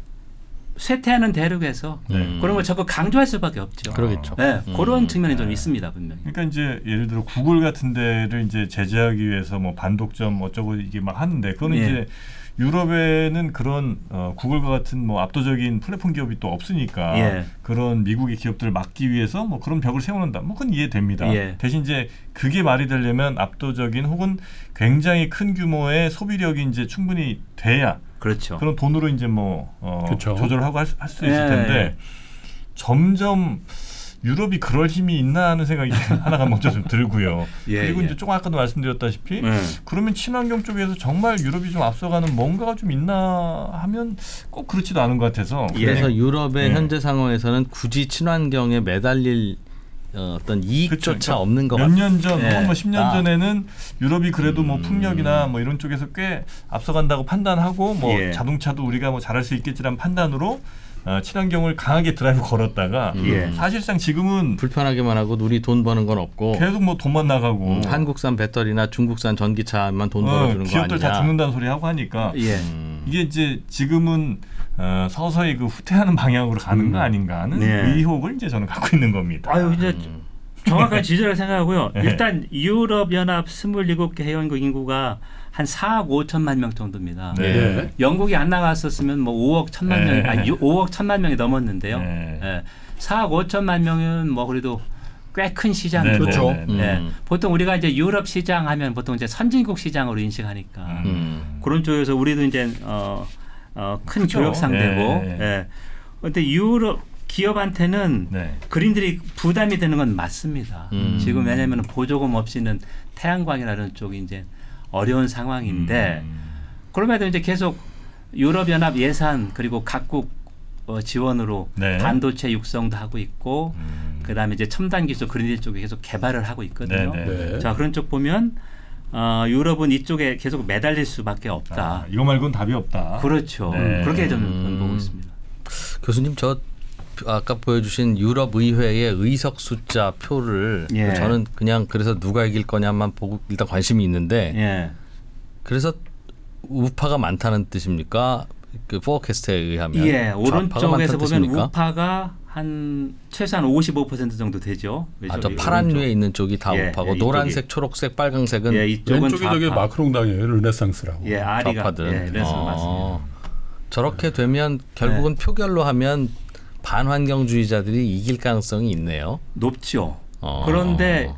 쇠퇴하는 대륙에서 네. 그런 걸 자꾸 강조할 수밖에 없죠. 그러겠죠. 네, 음. 그런 측면이 좀 네. 있습니다 분명히. 그러니까 이제 예를 들어 구글 같은 데를 이제 제재하기 위해서 뭐 반독점 어쩌고 이게 막 하는데 그거는 예. 이제 유럽에는 그런 어, 구글과 같은 뭐 압도적인 플랫폼 기업이 또 없으니까 예. 그런 미국의 기업들을 막기 위해서 뭐 그런 벽을 세워놓는다. 뭐 그건 이해됩니다. 예. 대신 이제 그게 말이 되려면 압도적인 혹은 굉장히 큰 규모의 소비력이 이제 충분히 돼야 그렇죠. 그런 돈으로 이제 뭐 어, 그쵸. 조절하고 할 수 있을 예. 텐데 점점 유럽이 그럴 힘이 있나 하는 생각이 하나가 먼저 좀 들고요. 예, 그리고 예. 이제 조금 아까도 말씀드렸다시피 네. 그러면 친환경 쪽에서 정말 유럽이 좀 앞서가는 뭔가가 좀 있나 하면 꼭 그렇지도 않은 것 같아서 예. 그래서 유럽의 예. 현재 상황에서는 굳이 친환경에 매달릴 어, 어떤 이익조차. 그러니까 없는 것몇 같아요. 년 전, 예. 혹은 뭐 10년 아. 전에는 유럽이 그래도 뭐 음. 풍력이나 뭐 이런 쪽에서 꽤 앞서간다고 판단하고 뭐 예. 자동차도 우리가 뭐 잘할 수 있겠지라는 판단으로 어, 친환경을 강하게 드라이브 걸었다가 예. 사실상 지금은 불편하게만 하고 우리 돈 버는 건 없고 계속 뭐 돈만 나가고 음, 한국산 배터리나 중국산 전기차만 돈 어, 벌어주는 거 기업들 아니냐. 다 죽는다는 소리 하고 하니까 예. 음. 이게 이제 지금은 어, 서서히 그 후퇴하는 방향으로 가는 거 아닌가 하는 네. 의혹을 이제 저는 갖고 있는 겁니다. 아유 이제 음. 정확한 지지를 생각하고요. 네. 일단 유럽 연합 27개 회원국 인구가 한 4억 5천만 명 정도입니다. 네. 네. 영국이 안 나갔었으면 뭐 5억 1천만 네. 명, 아니 5억 1천만 명이 넘었는데요. 네. 예. 4억 5천만 명은 뭐 그래도 꽤 큰 시장이고 네, 그렇죠. 네, 네. 예. 음. 보통 우리가 이제 유럽 시장 하면 보통 이제 선진국 시장으로 인식하니까 음. 그런 쪽에서 우리도 이제 어, 어, 큰 그죠. 교역 상대고. 네. 예. 근데 유럽 기업한테는 네. 그린들이 부담이 되는 건 맞습니다. 음. 지금 왜냐하면 보조금 없이는 태양광이라는 쪽이 이제 어려운 상황인데 음. 그럼에도 이제 계속 유럽 연합 예산 그리고 각국 어, 지원으로 네. 반도체 육성도 하고 있고 음. 그다음에 이제 첨단 기술 그린딜 쪽에 계속 개발을 하고 있거든요. 네, 네. 자 그런 쪽 보면 어, 유럽은 이쪽에 계속 매달릴 수밖에 없다. 아, 이거 말고는 답이 없다. 그렇죠. 네. 그렇게 저는 음. 보고 있습니다. 교수님 저 아까 보여주신 유럽 의회의 의석 숫자 표를 예. 저는 그냥 그래서 누가 이길 거냐만 보고 일단 관심이 있는데 예. 그래서 우파가 많다는 뜻입니까? 그 포캐스트에 의하면 예, 오른쪽에서 보면 뜻입니까? 우파가 한 최소한 55% 정도 되죠. 아, 저 파란. 위에 있는 쪽이 다 예, 우파고 예. 노란색, 초록색, 빨강색은 예, 이쪽은 왼쪽이 좌파. 마크롱당이에요. 르네상스라고. 예, 아리가 좌파들. 예, 그래서 어. 맞습니다. 저렇게 되면 결국은 네. 표결로 하면 반환경주의자들이 이길 가능성이 있네요. 높죠. 어. 그런데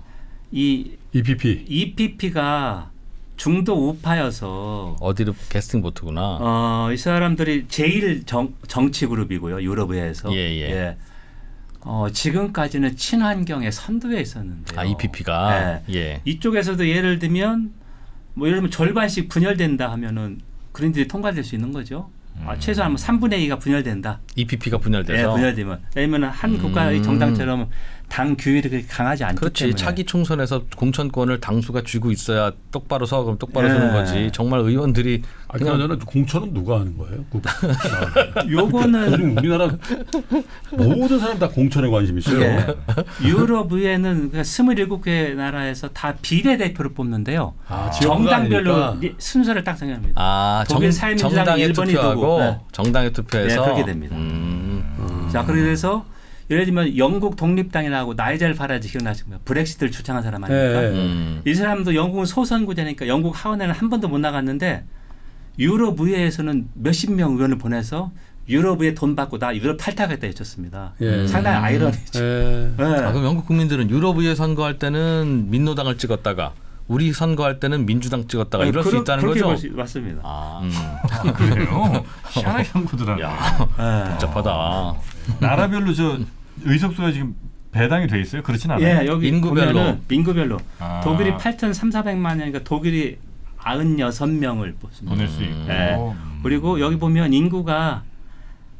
이 EPP. EPP가 중도 우파여서 어디로 캐스팅 보트구나. 어, 이 사람들이 제일 정, 정치 그룹이고요. 유럽에서. 예, 예. 어, 지금까지는 친환경의 선두에 있었는데요. 아 EPP가 네. 예. 이쪽에서도 예를 들면 뭐 예를 들면 절반씩 분열된다 하면은 그린들이 통과될 수 있는 거죠. 아, 음. 최소한 뭐 3분의 2가 분열된다. EPP가 예, 분열돼서 분열되면. 왜냐면 한 국가의 음. 정당처럼 당 규율이 그렇게 강하지 않기 그렇지 때문에. 차기 총선에서 공천권을 당수가 쥐고 있어야 똑바로 서 그럼 똑바로 예. 서는 거지. 정말 의원들이 아, 그냥 그나저나 공천은 누가 하는 거예요? 그- 요거는 요즘 우리나라 모든 사람 다 공천에 관심 있어요. 예. 유럽 의회는 그러니까 27개 나라에서 다 비례대표를 뽑는데요. 아, 지역구가 정당별로 순서를 딱 정합니다. 아 정, 독일 정당에 일본이 투표하고 두고, 네. 정당에 투표해서 네, 그렇게 됩니다. 음. 자, 그래서 예를 들면 영국 독립당이라고 나이젤 파라지 기억나십니까? 브렉시트를 주창한 사람 아닙니까? 예. 음. 이 사람도 영국은 소선구제니까 영국 하원에는 한 번도 못 나갔는데 유럽 의회에서는 몇십 명 의원을 보내서 유럽 의회 돈 받고 나 유럽 탈퇴하겠다 했었습니다. 예. 상당히 아이러니죠. 예. 예. 아, 그럼 영국 국민들은 유럽의회 선거할 때는 민노당을 찍었다가 우리 선거할 때는 민주당 찍었다가 이럴 수 그러- 있다는 그렇게 거죠. 볼 수- 맞습니다. 아, 아, 그래요? 희한하게 한구들하네 예. 복잡하다. 나라별로 저 의석수가 지금 배당이 돼 있어요? 그렇진 않아요. 예, 여기 인구별로. 보면은 인구별로 아. 독일이 8,300만 명이니까 독일이 96명을 뽑습니다. 보낼 수 있고. 예. 음. 그리고 여기 보면 인구가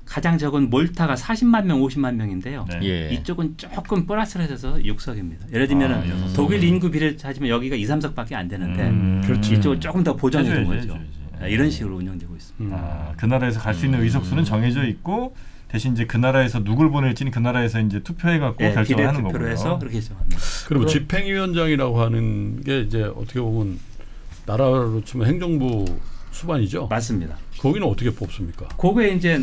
가장 적은 몰타가 40만 명, 50만 명인데요. 네. 예. 이쪽은 조금 플러스를 해서 6석입니다. 예를 들면 아, 석. 독일 인구 비례를 따지면 여기가 2, 3석밖에 안 되는데 음. 그렇지 이쪽은 조금 더 보정해 준 거죠. 해줘야지. 네, 이런 식으로 운영되고 있습니다. 음. 아, 그 나라에서 갈 수 있는 의석수는 정해져 있고 대신 이제 그 나라에서 누굴 보낼지는 그 나라에서 이제 투표해 갖고 예, 결정을 하는 거고요. 해서 그렇게 정합니다. 그리고 집행위원장이라고 하는 게 이제 어떻게 보면 나라로 치면 행정부 수반이죠. 맞습니다. 거기는 어떻게 뽑습니까? 그게 이제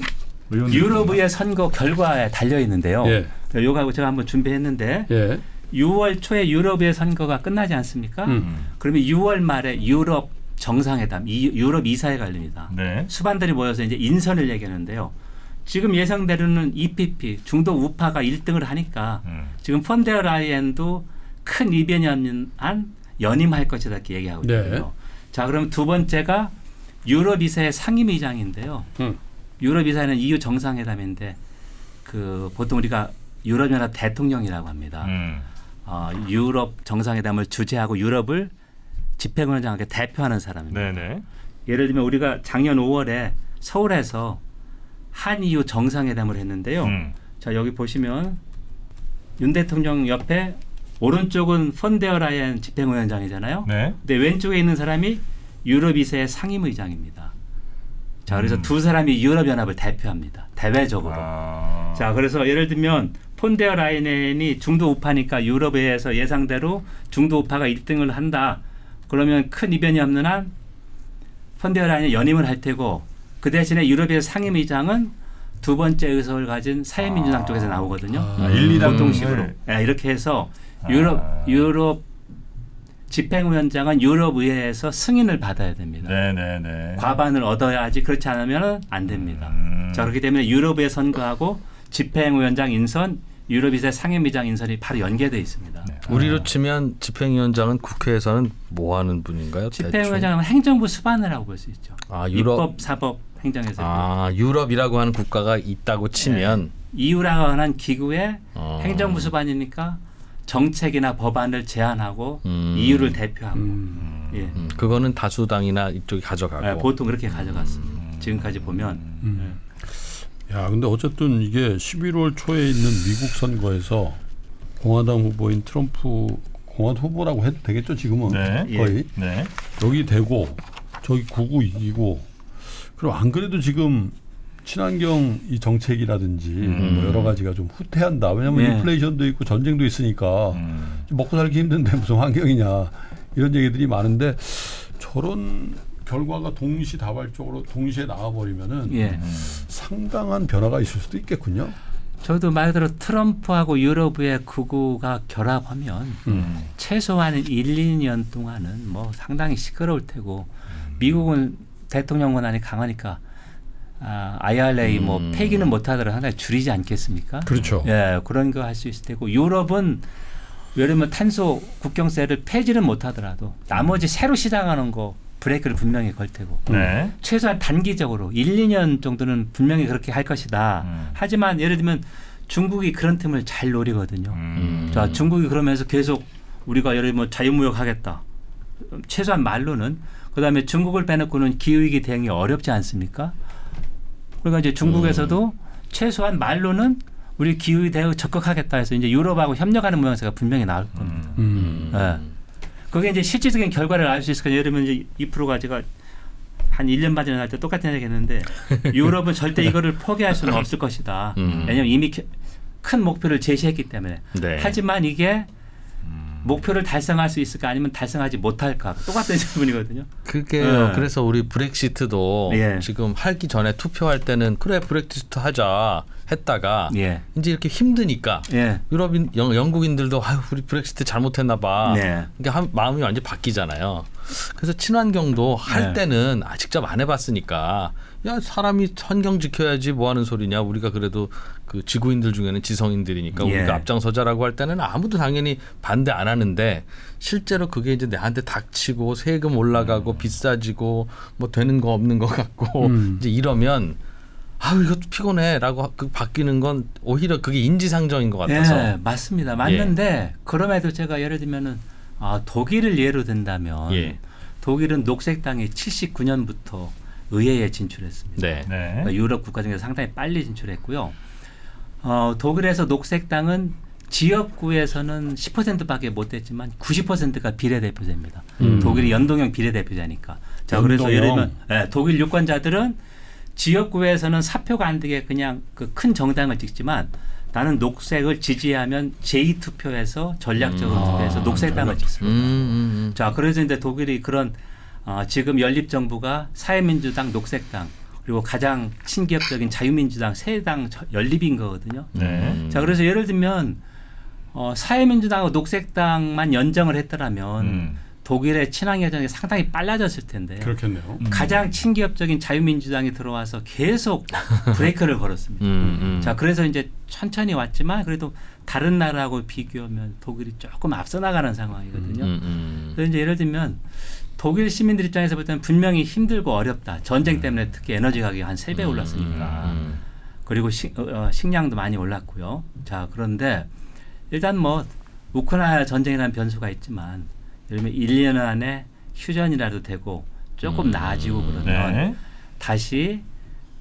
유럽의 선거 결과에 달려 있는데요. 예. 요거하고 제가 한번 준비했는데 예. 6월 초에 유럽의 선거가 끝나지 않습니까? 음. 그러면 6월 말에 유럽 정상회담, 이, 유럽 이사회가 열립니다. 네. 수반들이 모여서 이제 인선을 얘기하는데요. 지금 예상대로는 EPP 중도 우파가 1등을 하니까 음. 지금 펀데어 라이엔도 큰 이변이 없는 한 연임할 것이다 이렇게 얘기하고 네. 있거든요. 자, 그럼 두 번째가 유럽 이사회 상임의장인데요. 음. 유럽 이사회는 EU 정상회담인데 그 보통 우리가 유럽연합 대통령이라고 합니다. 음. 어, 유럽 정상회담을 주재하고 유럽을 집행위원장에게 대표하는 사람입니다. 네네. 예를 들면 우리가 작년 5월에 서울에서 한EU 정상회담을 했는데요. 음. 자 여기 보시면 윤 대통령 옆에 오른쪽은 펀데어 라이엔 집행위원장이잖아요. 네. 근데 왼쪽에 있는 사람이 유럽 이사회 상임의장입니다. 자 그래서 음. 두 사람이 유럽 연합을 대표합니다. 대외적으로. 아. 자 그래서 예를 들면 폰데어 라이넨이 중도 우파니까 유럽에서 예상대로 중도 우파가 1등을 한다. 그러면 큰 이변이 없는 한 폰데어 라이넨이 연임을 할 테고 그 대신에 유럽의 상임위장은 두 번째 의석을 가진 사회민주당 아. 쪽에서 나오거든요. 아, 1, 2당 보통식으로. 예, 이렇게 해서 유럽 아. 유럽 집행위원장은 유럽 의회에서 승인을 받아야 됩니다. 네네네. 과반을 얻어야지 그렇지 않으면 안 됩니다. 음. 자 그렇기 때문에 유럽의 선거하고 집행위원장 인선, 유럽의회 상임위장 인선이 바로 연계돼 있습니다. 네. 우리로 치면 집행위원장은 국회에서는 뭐 하는 분인가요? 대충? 집행위원장은 행정부 수반이라고 볼 수 있죠. 아, 유럽 입법, 사법, 행정에서 아, 유럽이라고 하는 국가가 있다고 치면 EU라고 하는 기구의 어. 행정부 수반이니까 정책이나 법안을 제안하고 음. EU를 대표하고 음. 예. 음, 그거는 다수당이나 이쪽이 가져가고 예, 보통 그렇게 가져갔습니다. 지금까지 보면 음. 야, 근데 어쨌든 이게 11월 초에 있는 미국 선거에서 공화당 후보인 트럼프 공화당 후보라고 해도 되겠죠 지금은 네. 거의 네. 여기 되고 저기 구구 이기고 그럼 안 그래도 지금 친환경 이 정책이라든지 음. 뭐 여러 가지가 좀 후퇴한다. 왜냐하면 네. 인플레이션도 있고 전쟁도 있으니까 음. 먹고 살기 힘든데 무슨 환경이냐 이런 얘기들이 많은데 저런 결과가 동시다발적으로 동시에 나와버리면은 예. 음. 상당한 변화가 있을 수도 있겠군요. 저도 말 그대로 트럼프하고 유럽의 구구가 결합하면 음. 최소한 1, 2년 동안은 뭐 상당히 시끄러울 테고 미국은 대통령 권한이 강하니까 아, IRA 뭐 음. 폐기는 못하더라도 상당히 줄이지 않겠습니까? 그렇죠. 예, 그런 거 할 수 있을 테고 유럽은 예를 들면 탄소 국경세를 폐지는 못하더라도 나머지 새로 시작하는 거 브레이크를 분명히 걸 테고 네. 최소한 단기적으로 1, 2년 정도는 분명히 그렇게 할 것이다. 음. 하지만 예를 들면 중국이 그런 틈을 잘 노리거든요. 음. 자, 중국이 그러면서 계속 우리가 예를 들면 자유무역 하겠다. 최소한 말로는 그다음에 중국을 빼놓고는 기후위기 대응이 어렵지 않습니까? 그러니까 이제 중국에서도 최소한 말로는 우리 기후위 대응 적극하겠다 해서 이제 유럽하고 협력하는 모양새가 분명히 나올 겁니다. 음. 음. 예. 그게 이제 실질적인 결과를 알 수 있을 거예요. 예를 들면 이제 2%가 제가 한 1년 반 전에 할 때 똑같은 얘기 했는데 유럽은 절대 이거를 포기할 수는 없을 것이다. 음. 왜냐하면 이미 겨- 큰 목표를 제시했기 때문에. 네. 하지만 이게 음. 목표를 달성할 수 있을까 아니면 달성하지 못할까 똑같은 질문이거든요. 그게 예. 그래서 우리 브렉시트도 예. 지금 하기 전에 투표할 때는 그래 브렉시트 하자 했다가 예. 이제 이렇게 힘드니까 예. 유럽인 영, 영국인들도 아유 우리 브렉시트 잘못했나 봐. 네. 그러니까 한, 마음이 완전 히 바뀌잖아요. 그래서 친환경도 할 네. 때는 아 직접 안 해봤으니까 야 사람이 환경 지켜야지 뭐 하는 소리냐 우리가 그래도 그 지구인들 중에는 지성인들이니까 예. 우리가 앞장서자라고 할 때는 아무도 당연히 반대 안 하는데 실제로 그게 이제 내한테 닥치고 세금 올라가고 음. 비싸지고 뭐 되는 거 없는 거 같고 음. 이제 이러면 아유 이것도 피곤해라고 그 바뀌는 건 오히려 그게 인지상정인 것 같아서 예, 맞습니다. 맞는데 그럼에도 제가 예를 들면은 아, 독일을 예로 든다면 예. 독일은 녹색당이 79년부터 의회에 진출했습니다. 네. 네. 그러니까 유럽 국가 중에서 상당히 빨리 진출했고요. 어, 독일에서 녹색당은 지역구에서는 10%밖에 못 됐지만 90%가 비례대표제입니다. 음. 독일이 연동형 비례대표제니까. 자, 그래서 예를 들면 예, 독일 유권자들은 지역구에서는 사표가 안 되게 그냥 그 큰 정당을 찍지만 나는 녹색을 지지하면 제2 투표에서 전략적으로 음. 투표해서 아, 녹색당을 전략 찍습니다. 음, 음, 음. 자, 그래서 이제 독일이 그런 어, 지금 연립 정부가 사회민주당, 녹색당 그리고 가장 친기업적인 자유민주당 세당 연립인 거거든요. 네. 음. 자, 그래서 예를 들면 어, 사회민주당하고 녹색당만 연정을 했더라면 음. 독일의 친환경정이 상당히 빨라졌을 텐데 그렇겠네요. 음. 가장 친기업적인 자유민주당이 들어와서 계속 브레이크를 걸었습니다. 음, 음. 자, 그래서 이제 천천히 왔지만 그래도 다른 나라하고 비교하면 독일이 조금 앞서 나가는 상황이거든요. 음, 음. 그래서 이제 예를 들면 독일 시민들 입장에서 볼 때는 분명히 힘들고 어렵다. 전쟁 때문에 특히 에너지 가격이 한 세 배 올랐으니까. 음, 그리고 식, 어, 어, 식량도 많이 올랐고요. 자, 그런데 일단 뭐 우크라이나 전쟁이라는 변수가 있지만 예를 들면 1, 2년 안에 휴전이라도 되고 조금 음. 나아지고 그러면 네. 다시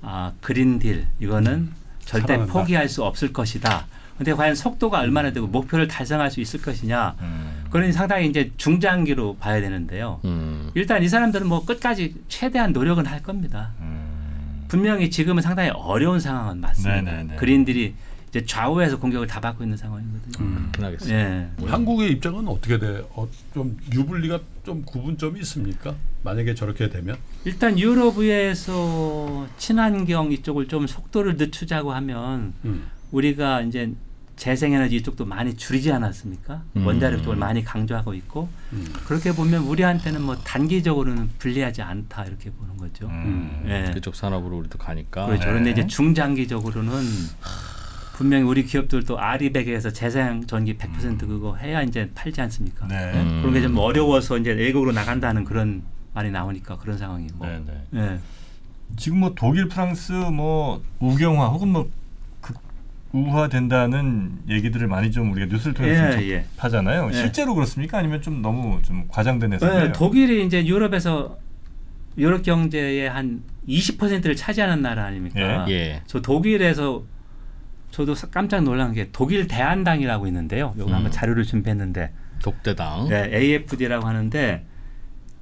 아, 그린딜 이거는 절대 살아난다. 포기할 수 없을 것이다. 근데 과연 속도가 얼마나 되고 목표를 달성할 수 있을 것이냐. 음. 그러니 상당히 이제 중장기로 봐야 되는데요. 음. 일단 이 사람들은 뭐 끝까지 최대한 노력은 할 겁니다. 음. 분명히 지금은 상당히 어려운 상황은 맞습니다. 네네네. 그린들이 이제 좌우에서 공격을 다 받고 있는 상황이거든요. 음. 알겠습니다. 예. 한국의 입장은 어떻게 돼? 어, 좀 유불리가 좀 구분점이 있습니까? 만약에 저렇게 되면 일단 유럽에서 친환경 이쪽을 좀 속도를 늦추자고 하면 음. 우리가 이제 재생에너지 이쪽도 많이 줄이지 않았습니까? 음. 원자력 쪽을 많이 강조하고 있고 음. 그렇게 보면 우리한테는 뭐 단기적으로는 불리하지 않다 이렇게 보는 거죠. 음. 예. 그쪽 산업으로 우리도 가니까. 그렇죠. 네. 그런데 이제 중장기적으로는 분명히 우리 기업들도 아리백에서 재생 전기 100% 그거 해야 이제 팔지 않습니까? 네. 음. 그런 게 좀 어려워서 이제 외국으로 나간다는 그런 말이 나오니까 그런 상황이고. 네, 네. 예. 지금 뭐 독일, 프랑스 뭐 우경화 혹은 뭐극 우화된다는 얘기들을 많이 좀 우리가 뉴스를 통해서 예, 예. 접하잖아요. 예. 실제로 그렇습니까? 아니면 좀 너무 좀 과장된 해석이에요? 네, 독일이 이제 유럽에서 유럽 경제의 한 20%를 차지하는 나라 아닙니까? 예. 저 독일에서 저도 사- 깜짝 놀란 게 독일 대한당이라고 있는데요. 여기 음. 한번 자료를 준비했는데 독대당. 네, AFD라고 하는데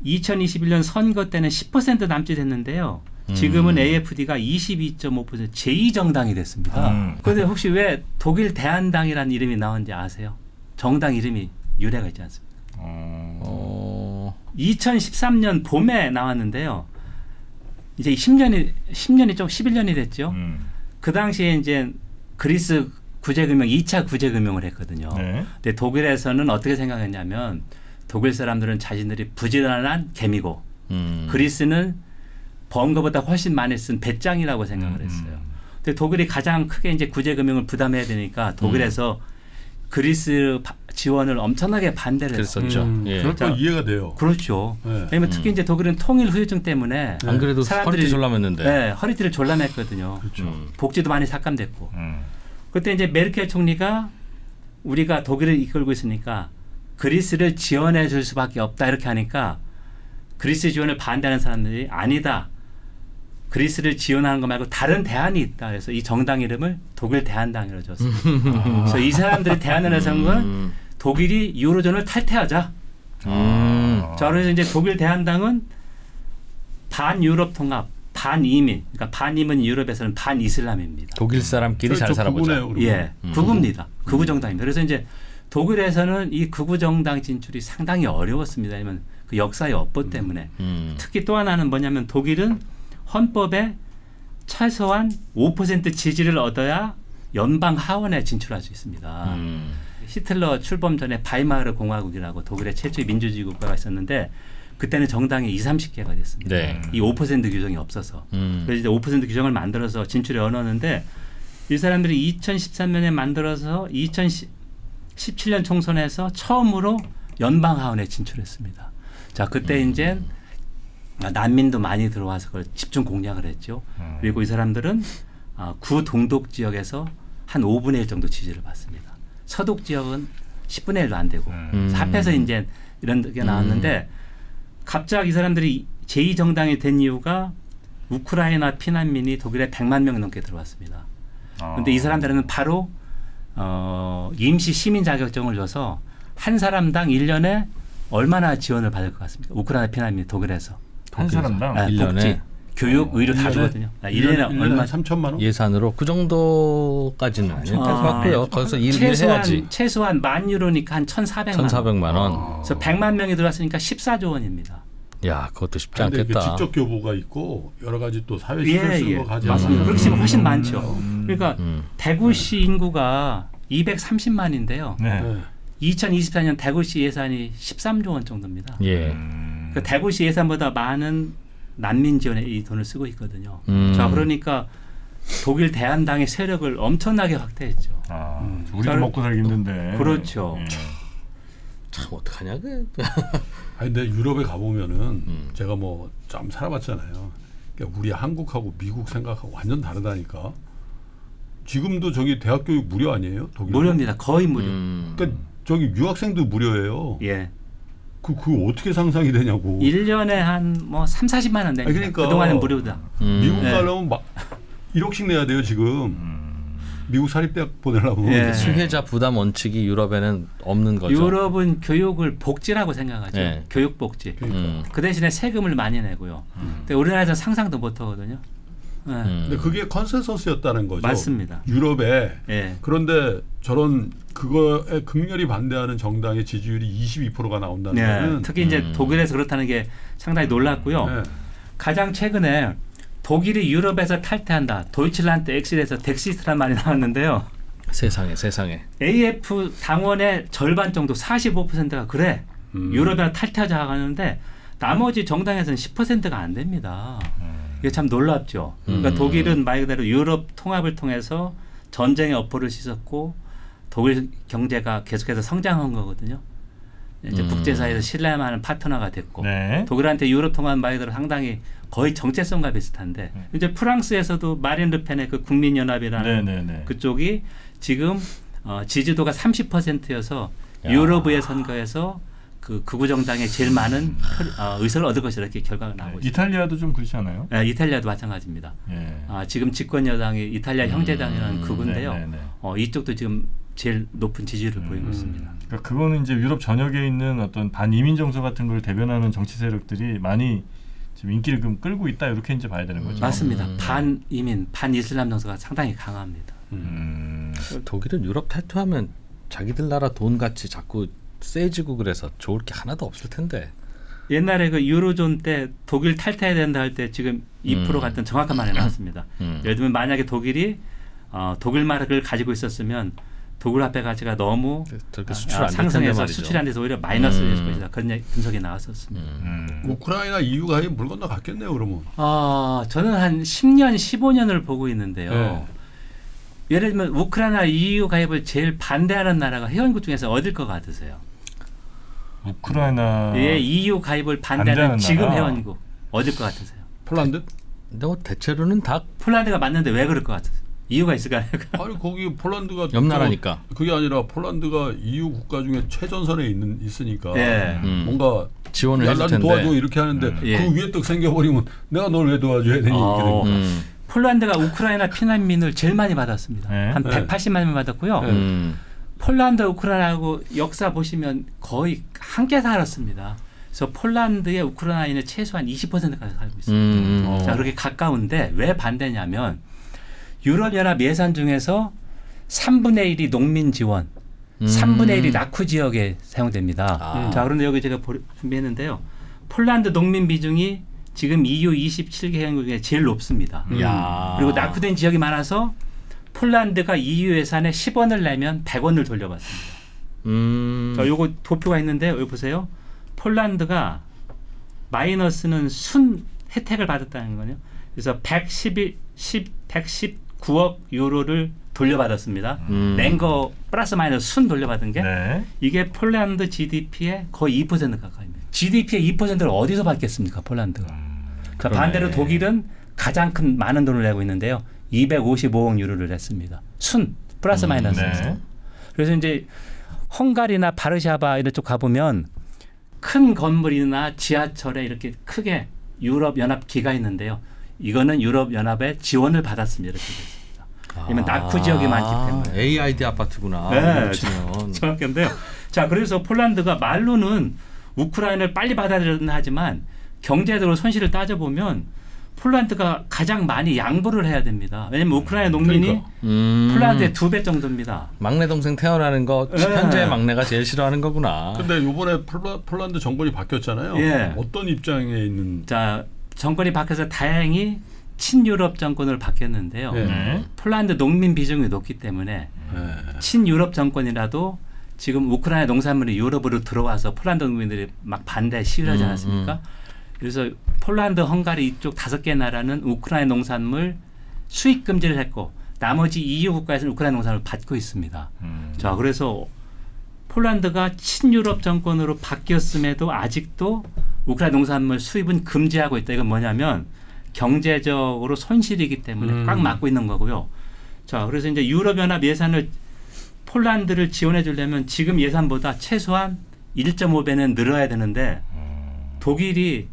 2021년 선거 때는 10% 남짓했는데요. 지금은 음. AFD가 22.5% 제2정당이 됐습니다. 음. 그런데 혹시 왜 독일 대한당이라는 이름이 나온지 아세요? 정당 이름이 유래가 있지 않습니까? 어... 어. 2013년 봄에 나왔는데요. 이제 10년이 10년이 좀 11년이 됐죠. 음. 그 당시에 이제 그리스 구제금융 2차 구제금융을 했거든요. 네. 근데 독일에서는 어떻게 생각했냐면 독일 사람들은 자신들이 부지런한 개미고 음. 그리스는 번 거보다 훨씬 많이 쓴 배짱이라고 생각을 음, 했어요. 근데 독일이 가장 크게 이제 구제금융을 부담해야 되니까 독일에서 음. 그리스 바- 지원을 엄청나게 반대를 했어요. 그랬었죠. 음, 예. 자, 이해가 돼요. 그렇죠. 네. 왜냐면 특히 음. 이제 독일은 통일 후유증 때문에 안 그래도 사람들이- 허리띠 졸라맸는데. 네, 허리띠를 졸라맸거든요. 그렇죠. 음. 복지도 많이 삭감됐고. 음. 그때 이제 메르켈 총리가 우리가 독일을 이끌고 있으니까 그리스를 지원해 줄 수밖에 없다 이렇게 하니까 그리스 지원을 반대하는 사람들이 아니다. 그리스를 지원하는 거 말고 다른 대안이 있다. 그래서 이 정당 이름을 독일 대한당이라고 줬어요. 그래서 이 사람들이 대안을 해서는 건 음. 독일이 유로존을 탈퇴하자. 음. 아. 자, 그래서 이제 독일 대한당은 반유럽 통합, 반이민, 그러니까 반이민 유럽에서는 반이슬람입니다. 독일 사람끼리 저- 잘저 살아보자. 예, 음. 극우입니다. 극우 정당입니다. 그래서 이제 독일에서는 이 극우 정당 진출이 상당히 어려웠습니다. 왜냐면 그 역사의 업보 때문에 음. 특히 또 하나는 뭐냐면 독일은 헌법에 최소한 5% 지지를 얻어야 연방 하원에 진출할 수 있습니다. 음. 히틀러 출범 전에 바이마르 공화국이라고 독일의 최초의 민주주의 국가가 있었는데 그때는 정당이 2, 30개가 됐습니다. 네. 이5% 규정이 없어서 음. 그래서 이제 5% 규정을 만들어서 진출에 얻었는데 이 사람들이 2013년에 만들어서 2017년 총선에서 처음으로 연방 하원에 진출했습니다. 자 그때 음. 이제 난민도 많이 들어와서 그걸 집중 공략을 했죠. 음. 그리고 이 사람들은 아, 구 동독 지역에서 한 5분의 1 정도 지지를 받습니다. 서독 지역은 10분의 1도 안 되고 음. 합해서 이제 이런 게 나왔는데 갑자기 이 사람들이 제2 정당이 된 이유가 우크라이나 피난민이 독일에 100만 명 넘게 들어왔습니다. 아. 그런데 이 사람들은 바로 어, 임시 시민 자격증을 줘서 한 사람당 1년에 얼마나 지원을 받을 것 같습니까? 우크라이나 피난민 독일에서 한 사람당 아, 일 년에? 복지, 교육, 의료 다 주거든요. 아, 1년에 일년에 얼마? 한 3천만 원? 예산으로 그 정도까지는 아닐 것 아, 같고요. 거기서 일, 일해야지. 최소한 최소한 만 유로니까 한 1,400만 원. 1,400만 원. 아. 그래서 100만 명이 들어왔으니까 14조 원입니다. 야, 그것도 쉽지 근데 그 않겠다. 직접 교부가 있고 여러 가지 또 사회 예, 시설 쓰는 예. 거 가지 맞습니다. 음. 그렇게 치면 훨씬 많죠. 음. 그러니까 음. 대구시 인구가 230만인데요. 네. 네. 2024년 대구시 예산이 13조 원 정도입니다. 예. 음. 그 대구시 예산보다 많은 난민 지원에 이 돈을 쓰고 있거든요. 음. 자, 그러니까 독일 대한당의 세력을 엄청나게 확대했죠. 아, 음. 우리도 저를- 먹고 살기 힘든데. 그렇죠. 예. 참 어떡하냐 그. 아니 근데 유럽에 가보면은 음. 제가 뭐 좀 살아봤잖아요. 그러니까 우리 한국하고 미국 생각하고 완전 다르다니까. 지금도 저기 대학 교육 무료 아니에요? 독일? 무료입니다. 거의 무료. 음. 그러니까 저기 유학생도 무료예요. 예. 그 그거 어떻게 상상이 되냐고. 1년에 한뭐 3, 40만 원 됩니다. 아니, 그러니까. 그동안은 무료다. 음. 미국 네. 가려면 막 1억씩 내야 돼요 지금. 음. 미국 사립대학 보내려면. 예. 수혜자 부담 원칙이 유럽에는 없는 거죠. 유럽은 교육을 복지라고 생각하죠. 네. 교육 복지. 그러니까. 음. 그 대신에 세금을 많이 내고요. 음. 근데 우리나라에서 상상도 못 하거든요. 예. 음. 근데 그게 컨센서스였다는 거죠. 맞습니다. 유럽에 예. 그런데 저런 그거에 극렬히 반대하는 정당의 지지율이 22%가 나온다는 네. 거는 특히 이제 음. 독일에서 그렇다는 게 상당히 놀랐고요. 네. 가장 최근에 독일이 유럽에서 탈퇴한다. Deutschland exit에서 Dexit란 말이 나왔는데요. 세상에 세상에. AfD 당원의 절반 정도 45%가 그래. 음. 유럽에서 탈퇴하자 하는데 나머지 정당에서는 10%가 안 됩니다. 이게 참 놀랍죠. 그러니까 음. 독일은 말 그대로 유럽 통합을 통해서 전쟁의 업보를 씻었고 독일 경제가 계속해서 성장한 거거든요. 이제 음. 국제사회에서 신뢰하는 파트너가 됐고 네. 독일한테 유럽 통합 말 그대로 상당히 거의 정체성과 비슷한데 네. 이제 프랑스에서도 마린 르펜의 그 국민연합이라는 네네네. 그쪽이 지금 어, 지지도가 30%여서 야. 유럽의 선거에서 그 극우 정당에 제일 많은 표- 어, 의석을 얻을 것이다 이렇게 결과가 나오고 있습니다. 이탈리아도 좀 그렇지 않아요? 네, 이탈리아도 마찬가지입니다. 예. 아, 지금 집권 여당이 이탈리아 형제당이라는 음, 극우인데요. 네네네. 어, 이쪽도 지금 제일 높은 지지율을 보이고 음. 있습니다. 그러니까 그거는 이제 유럽 전역에 있는 어떤 반이민 정서 같은 걸 대변하는 정치 세력들이 많이 지금 인기를 좀 끌고 있다 이렇게 이제 봐야 되는 거죠. 맞습니다. 음. 반 이민, 반 이슬람 정서가 상당히 강합니다. 음. 독일은 유럽 탈퇴하면 자기들 나라 돈 같이 자꾸 세지고 그래서 좋을 게 하나도 없을 텐데. 옛날에 그 유로존 때 독일 탈퇴해야 된다 할 때 지금 2% 음. 같은 정확한 말이 나왔습니다. 음. 예를 들면 만약에 독일이 어, 독일 마크를 가지고 있었으면 독일 화폐 가치가 너무 아, 수출 아, 상승해서. 수출이 안 돼서 오히려 마이너스가 음. 될 것이다. 그런 분석이 나왔었습니다. 음. 음. 우크라이나 EU 가입 물 건너 갔겠네요 그러면. 아, 저는 한 10년, 15년을 보고 있는데요. 네. 예를 들면 우크라이나 EU 가입을 제일 반대하는 나라가 회원국 중에서 어딜 것 같으세요? 우크라이나 예, EU 가입을 반대하는 지금 나라? 회원국 어딜 것 같으세요? 폴란드? 근데 뭐 대체로는 다 폴란드가 맞는데 왜 그럴 것 같으세요? 이유가 있을까요? 아니 거기 폴란드가 옆 나라니까. 또 그게 아니라 폴란드가 EU 국가 중에 최전선에 있는 있으니까 예. 음. 뭔가 지원을 야, 해줄 텐데. 도와줘 이렇게 하는데 음. 예. 그 위에 떡 생겨버리면 내가 널 왜 도와줘야 되니 어. 음. 폴란드가 우크라이나 피난민을 제일 많이 받았습니다. 네. 한 네. 180만 명 받았고요. 네. 음. 폴란드 우크라이나하고 역사 보시면 거의 함께 살았습니다. 그래서 폴란드의 우크라이나인의 최소한 20%까지 살고 있습니다. 음. 어. 자, 그렇게 가까운데 왜 반대냐면 유럽연합 예산 중에서 3분의 1이 농민 지원, 음. 3분의 1이 낙후 지역에 사용됩니다. 아. 자, 그런데 여기 제가 보- 준비했는데요. 폴란드 농민 비중이 지금 EU 27개 회원국 중에 제일 높습니다. 음. 야. 그리고 낙후된 지역이 많아서 폴란드가 EU 예산에 10원을 내면 100원을 돌려받습니다. 음. 자, 요거 도표가 있는데 여기 보세요. 폴란드가 마이너스는 순 혜택을 받았다는 거요. 그래서 112, 10, 119억 유로를 돌려받았습니다. 음. 낸거 플러스 마이너스 순 돌려받은 게 네. 이게 폴란드 GDP의 거의 2% 가까이입니다. GDP의 2%를 어디서 받겠습니까, 폴란드가? 자, 그러네. 반대로 독일은 가장 큰 많은 돈을 내고 있는데요. 255억 유로를 냈습니다. 순 플러스 음, 마이너스에서. 네. 그래서 이제 헝가리나 바르샤바 이런 쪽 가보면 큰 건물이나 지하철에 이렇게 크게 유럽 연합 기가 있는데요. 이거는 유럽 연합의 지원을 받았습니다. 이렇게 됐습니다. 왜냐면 낙후 지역이 많기 때문에. AID 아파트구나. 네. 정확한데요. 자, 그래서 폴란드가 말로는 우크라이나를 빨리 받아들여는 하지만 경제적으로 손실을 따져 보면 폴란드가 가장 많이 양보를 해야 됩니다. 왜냐면 우크라이나 농민이 그러니까. 음. 폴란드의 두 배 정도입니다. 막내 동생 태어나는 거 네. 현재 막내가 제일 싫어하는 거구나. 근데 이번에 폴라, 폴란드 정권이 바뀌었잖아요. 예. 어떤 입장에 있는 자, 정권이 바뀌어서 다행히 친유럽 정권으로 바뀌었는데요. 예. 네. 폴란드 농민 비중이 높기 때문에 예. 친유럽 정권이라도 지금 우크라이나 농산물이 유럽으로 들어와서 폴란드 농민들이 막 반대 시위를 하지 음, 않았습니까? 그래서 폴란드, 헝가리 이쪽 다섯 개 나라는 우크라이나 농산물 수입 금지를 했고 나머지 EU 국가에서는 우크라이나 농산물을 받고 있습니다. 음. 자, 그래서 폴란드가 친유럽 정권으로 바뀌었음에도 아직도 우크라이나 농산물 수입은 금지하고 있다. 이건 뭐냐면 경제적으로 손실이기 때문에 음. 꽉 막고 있는 거고요. 자, 그래서 이제 유럽연합 예산을 폴란드를 지원해 주려면 지금 예산보다 최소한 1.5배는 늘어야 되는데 독일이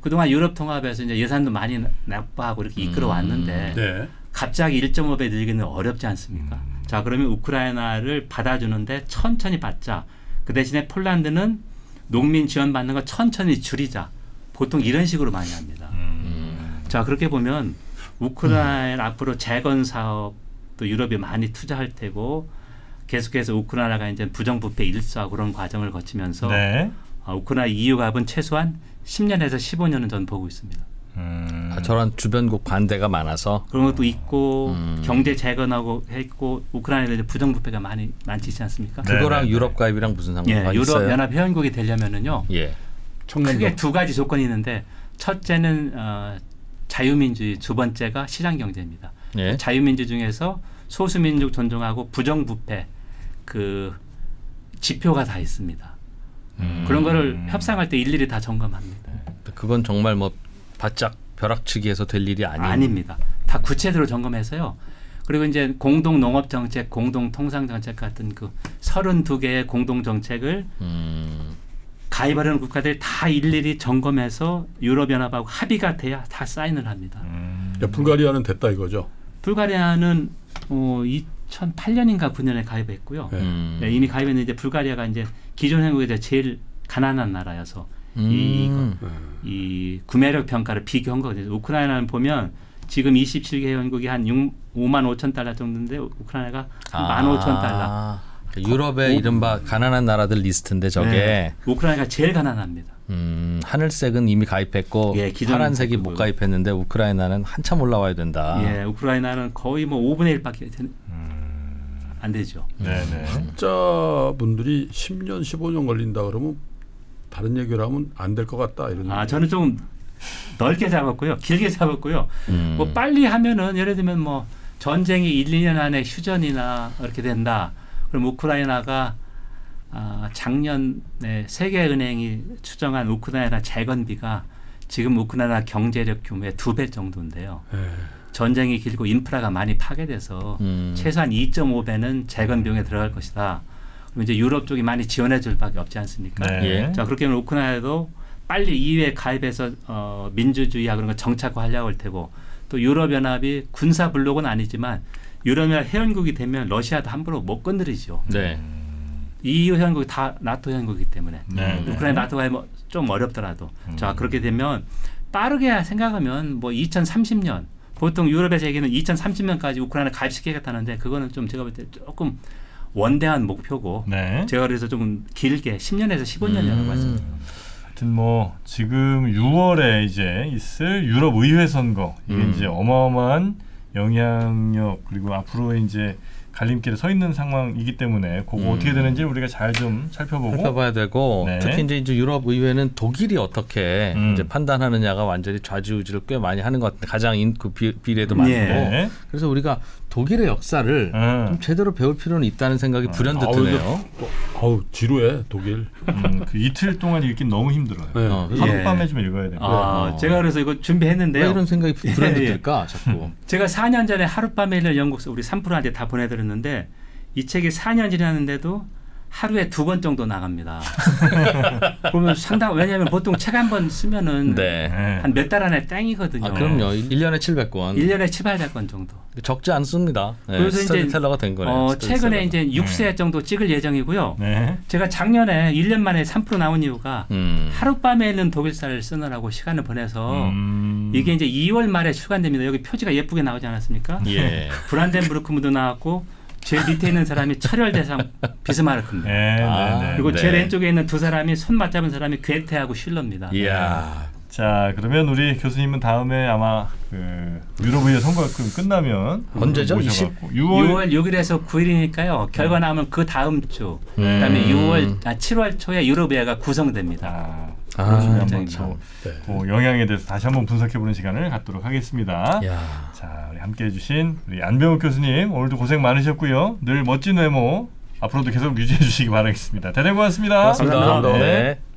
그동안 유럽 통합에서 이제 예산도 많이 납부하고 이렇게 이끌어 왔는데 네. 갑자기 1.5배 늘기는 어렵지 않습니까? 자, 그러면 우크라이나를 받아주는데 천천히 받자. 그 대신에 폴란드는 농민 지원 받는 거 천천히 줄이자. 보통 이런 식으로 많이 합니다. 음. 자, 그렇게 보면 우크라이나 앞으로 재건 사업 또 유럽이 많이 투자할 테고 계속해서 우크라이나가 이제 부정부패 일수하고 그런 과정을 거치면서 네. 어, 우크라이나 EU 값은 최소한 10년에서 15년은 전 보고 있습니다. 음. 아, 저런 주변국 반대가 많아서 그런 것도 있고 음. 경제 재건하고 했고 우크라이나에 이제 부정부패가 많이 많지 있지 않습니까? 네, 그거랑 네, 네. 유럽 가입이랑 무슨 예, 상관이 유럽 있어요? 연합 회원국이 되려면은요. 예. 크게 두 가지 조건이 있는데 첫째는 어, 자유민주주의, 두 번째가 시장 경제입니다. 예. 자유민주 중에서 소수민족 존중하고 부정부패 그 지표가 다 있습니다. 음. 그런 거를 협상할 때 일일이 다 점검합니다. 그건 정말 뭐 바짝 벼락치기해서 될 일이 아닌 아닙니다. 다 구체적으로 점검해서요. 그리고 이제 공동 농업 정책, 공동 통상 정책 같은 그 32개의 공동 정책을 음, 가입하려는 국가들이 다 일일이 점검해서 유럽 연합하고 합의가 돼야 다 사인을 합니다. 음. 야, 불가리아는 됐다 이거죠. 불가리아는 어, 2008년인가 9년에 가입했고요. 네. 음. 네, 이미 가입했는데 이제 불가리아가 이제 기존 회원국에서 제일 가난한 나라여서 음. 이, 네. 이 구매력 평가를 비교한 거거든요. 우크라이나는 보면 지금 27개 회원국이 한 6, 5만 5천 달러 정도인데 우크라이나가 한 1만 5천 달러. 아, 유럽의 이른바 가난한 나라들 리스트인데 저게 네. 우크라이나가 제일 가난합니다. 음, 하늘색은 이미 가입했고 예, 파란색이 못 그- 가입했는데 우크라이나는 한참 올라와야 된다. 예, 우크라이나는 거의 뭐 5분의 1밖에 되는, 안 되죠. 네네. 학자분들이 10년 15년 걸린다 그러면 다른 얘기를 하면 안 될 것 같다 이런. 아, 저는 좀 넓게 잡았고요. 길게 잡았고요. 음. 뭐 빨리 하면은 예를 들면 뭐 전쟁이 1, 2년 안에 휴전이나 이렇게 된다. 그럼 우크라이나가 아, 작년에 세계은행이 추정한 우크라이나 재건비가 지금 우크라이나 경제력 규모의 두 배 정도인데요. 예. 전쟁이 길고 인프라가 많이 파괴돼서 음. 최소한 2.5배는 재건 비용에 들어갈 것이다. 그럼 이제 유럽 쪽이 많이 지원해 줄 밖에 없지 않습니까? 네. 예. 자 그렇게 하면 우크라이나도 빨리 EU에 가입해서 어, 민주주의와 그런 거 정착화하려고 할 테고 또 유럽 연합이 군사 블록은 아니지만 유럽 연합 회원국이 되면 러시아도 함부로 못 건드리죠. 네. EU 회원국이 다 나토 회원국이기 때문에 네. 우크라이나 나토가 뭐좀 어렵더라도 음. 자 그렇게 되면 빠르게 생각하면 뭐 2030년 보통 유럽에서 얘기는 2030년까지 우크라이나 가입시키겠다는데 그거는 좀 제가 볼 때 조금 원대한 목표고 네. 제가 그래서 좀 길게 10년에서 15년이라고 음. 했습니다. 하여튼 뭐 지금 6월에 이제 있을 유럽 의회 선거 이게 음. 이제 어마어마한 영향력 그리고 앞으로 이제 갈림길에 서 있는 상황이기 때문에 그거 음. 어떻게 되는지 우리가 잘 좀 살펴보고 살펴봐야 되고 네. 특히 이제, 이제 유럽 의회는 독일이 어떻게 음. 이제 판단하느냐가 완전히 좌지우지를 꽤 많이 하는 것 같은데 가장 인, 그 비, 비례도 많고 예. 네. 그래서 우리가 독일의 역사를 음. 좀 제대로 배울 필요는 있다는 생각이 불현듯 드네요. 또, 아우 지루해 독일. 음, 그 이틀 동안 읽긴 너무 힘들어요. 네. 어, 그래서 예. 하룻밤에 좀 읽어야 돼요. 아, 어. 제가 그래서 이거 준비했는데요. 왜 이런 생각이 불현듯 예, 예. 들까 자꾸. 제가 4년 전에 하룻밤에 읽는 영국서 우리 3%한테 다 보내드렸는데 이 책이 4년 지났는데도 하루에 두 번 정도 나갑니다. 그러면 상당 왜냐하면 보통 책 한 번 쓰면은 네. 네. 한몇 달 안에 땡이거든요. 아 그럼요. 1년에 700권. 1년에 7, 800건 정도. 적지 않습니다. 네, 그래서 이제 스토리텔러가 된 거네요. 어. 최근에 이제 6세 정도 찍을 예정이고요. 네. 제가 작년에 1년 만에 3% 나온 이유가 음. 하룻밤에 있는 독일사를 쓰느라고 시간을 보내서 음. 이게 이제 2월 말에 출간됩니다. 여기 표지가 예쁘게 나오지 않았습니까? 예. 브란덴부르크문도 나왔고 제일 밑에 있는 사람이 철혈 대상 비스마르크입니다. 네, 아. 네, 네. 그리고 네. 제일 왼쪽에 있는 두 사람이 손 맞잡은 사람이 괴테하고 슐러입니다. 이야. 자 그러면 우리 교수님은 다음에 아마 그 유럽 의회 선거가 끝- 끝나면 언제죠? 모셔갖고 6월, 6월 6일에서 9일이니까요. 결과 나오면 그 다음 주. 음. 그다음에 6월 아 7월 초에 유럽의회가 구성됩니다. 아, 아, 한번 참. 또 네. 그 영향에 대해서 다시 한번 분석해보는 시간을 갖도록 하겠습니다. 야. 자, 우리 함께해주신 우리 안병욱 교수님 오늘도 고생 많으셨고요. 늘 멋진 외모 앞으로도 계속 유지해 주시기 바라겠습니다. 대단히 고맙습니다. 고맙습니다. 감사합니다. 네.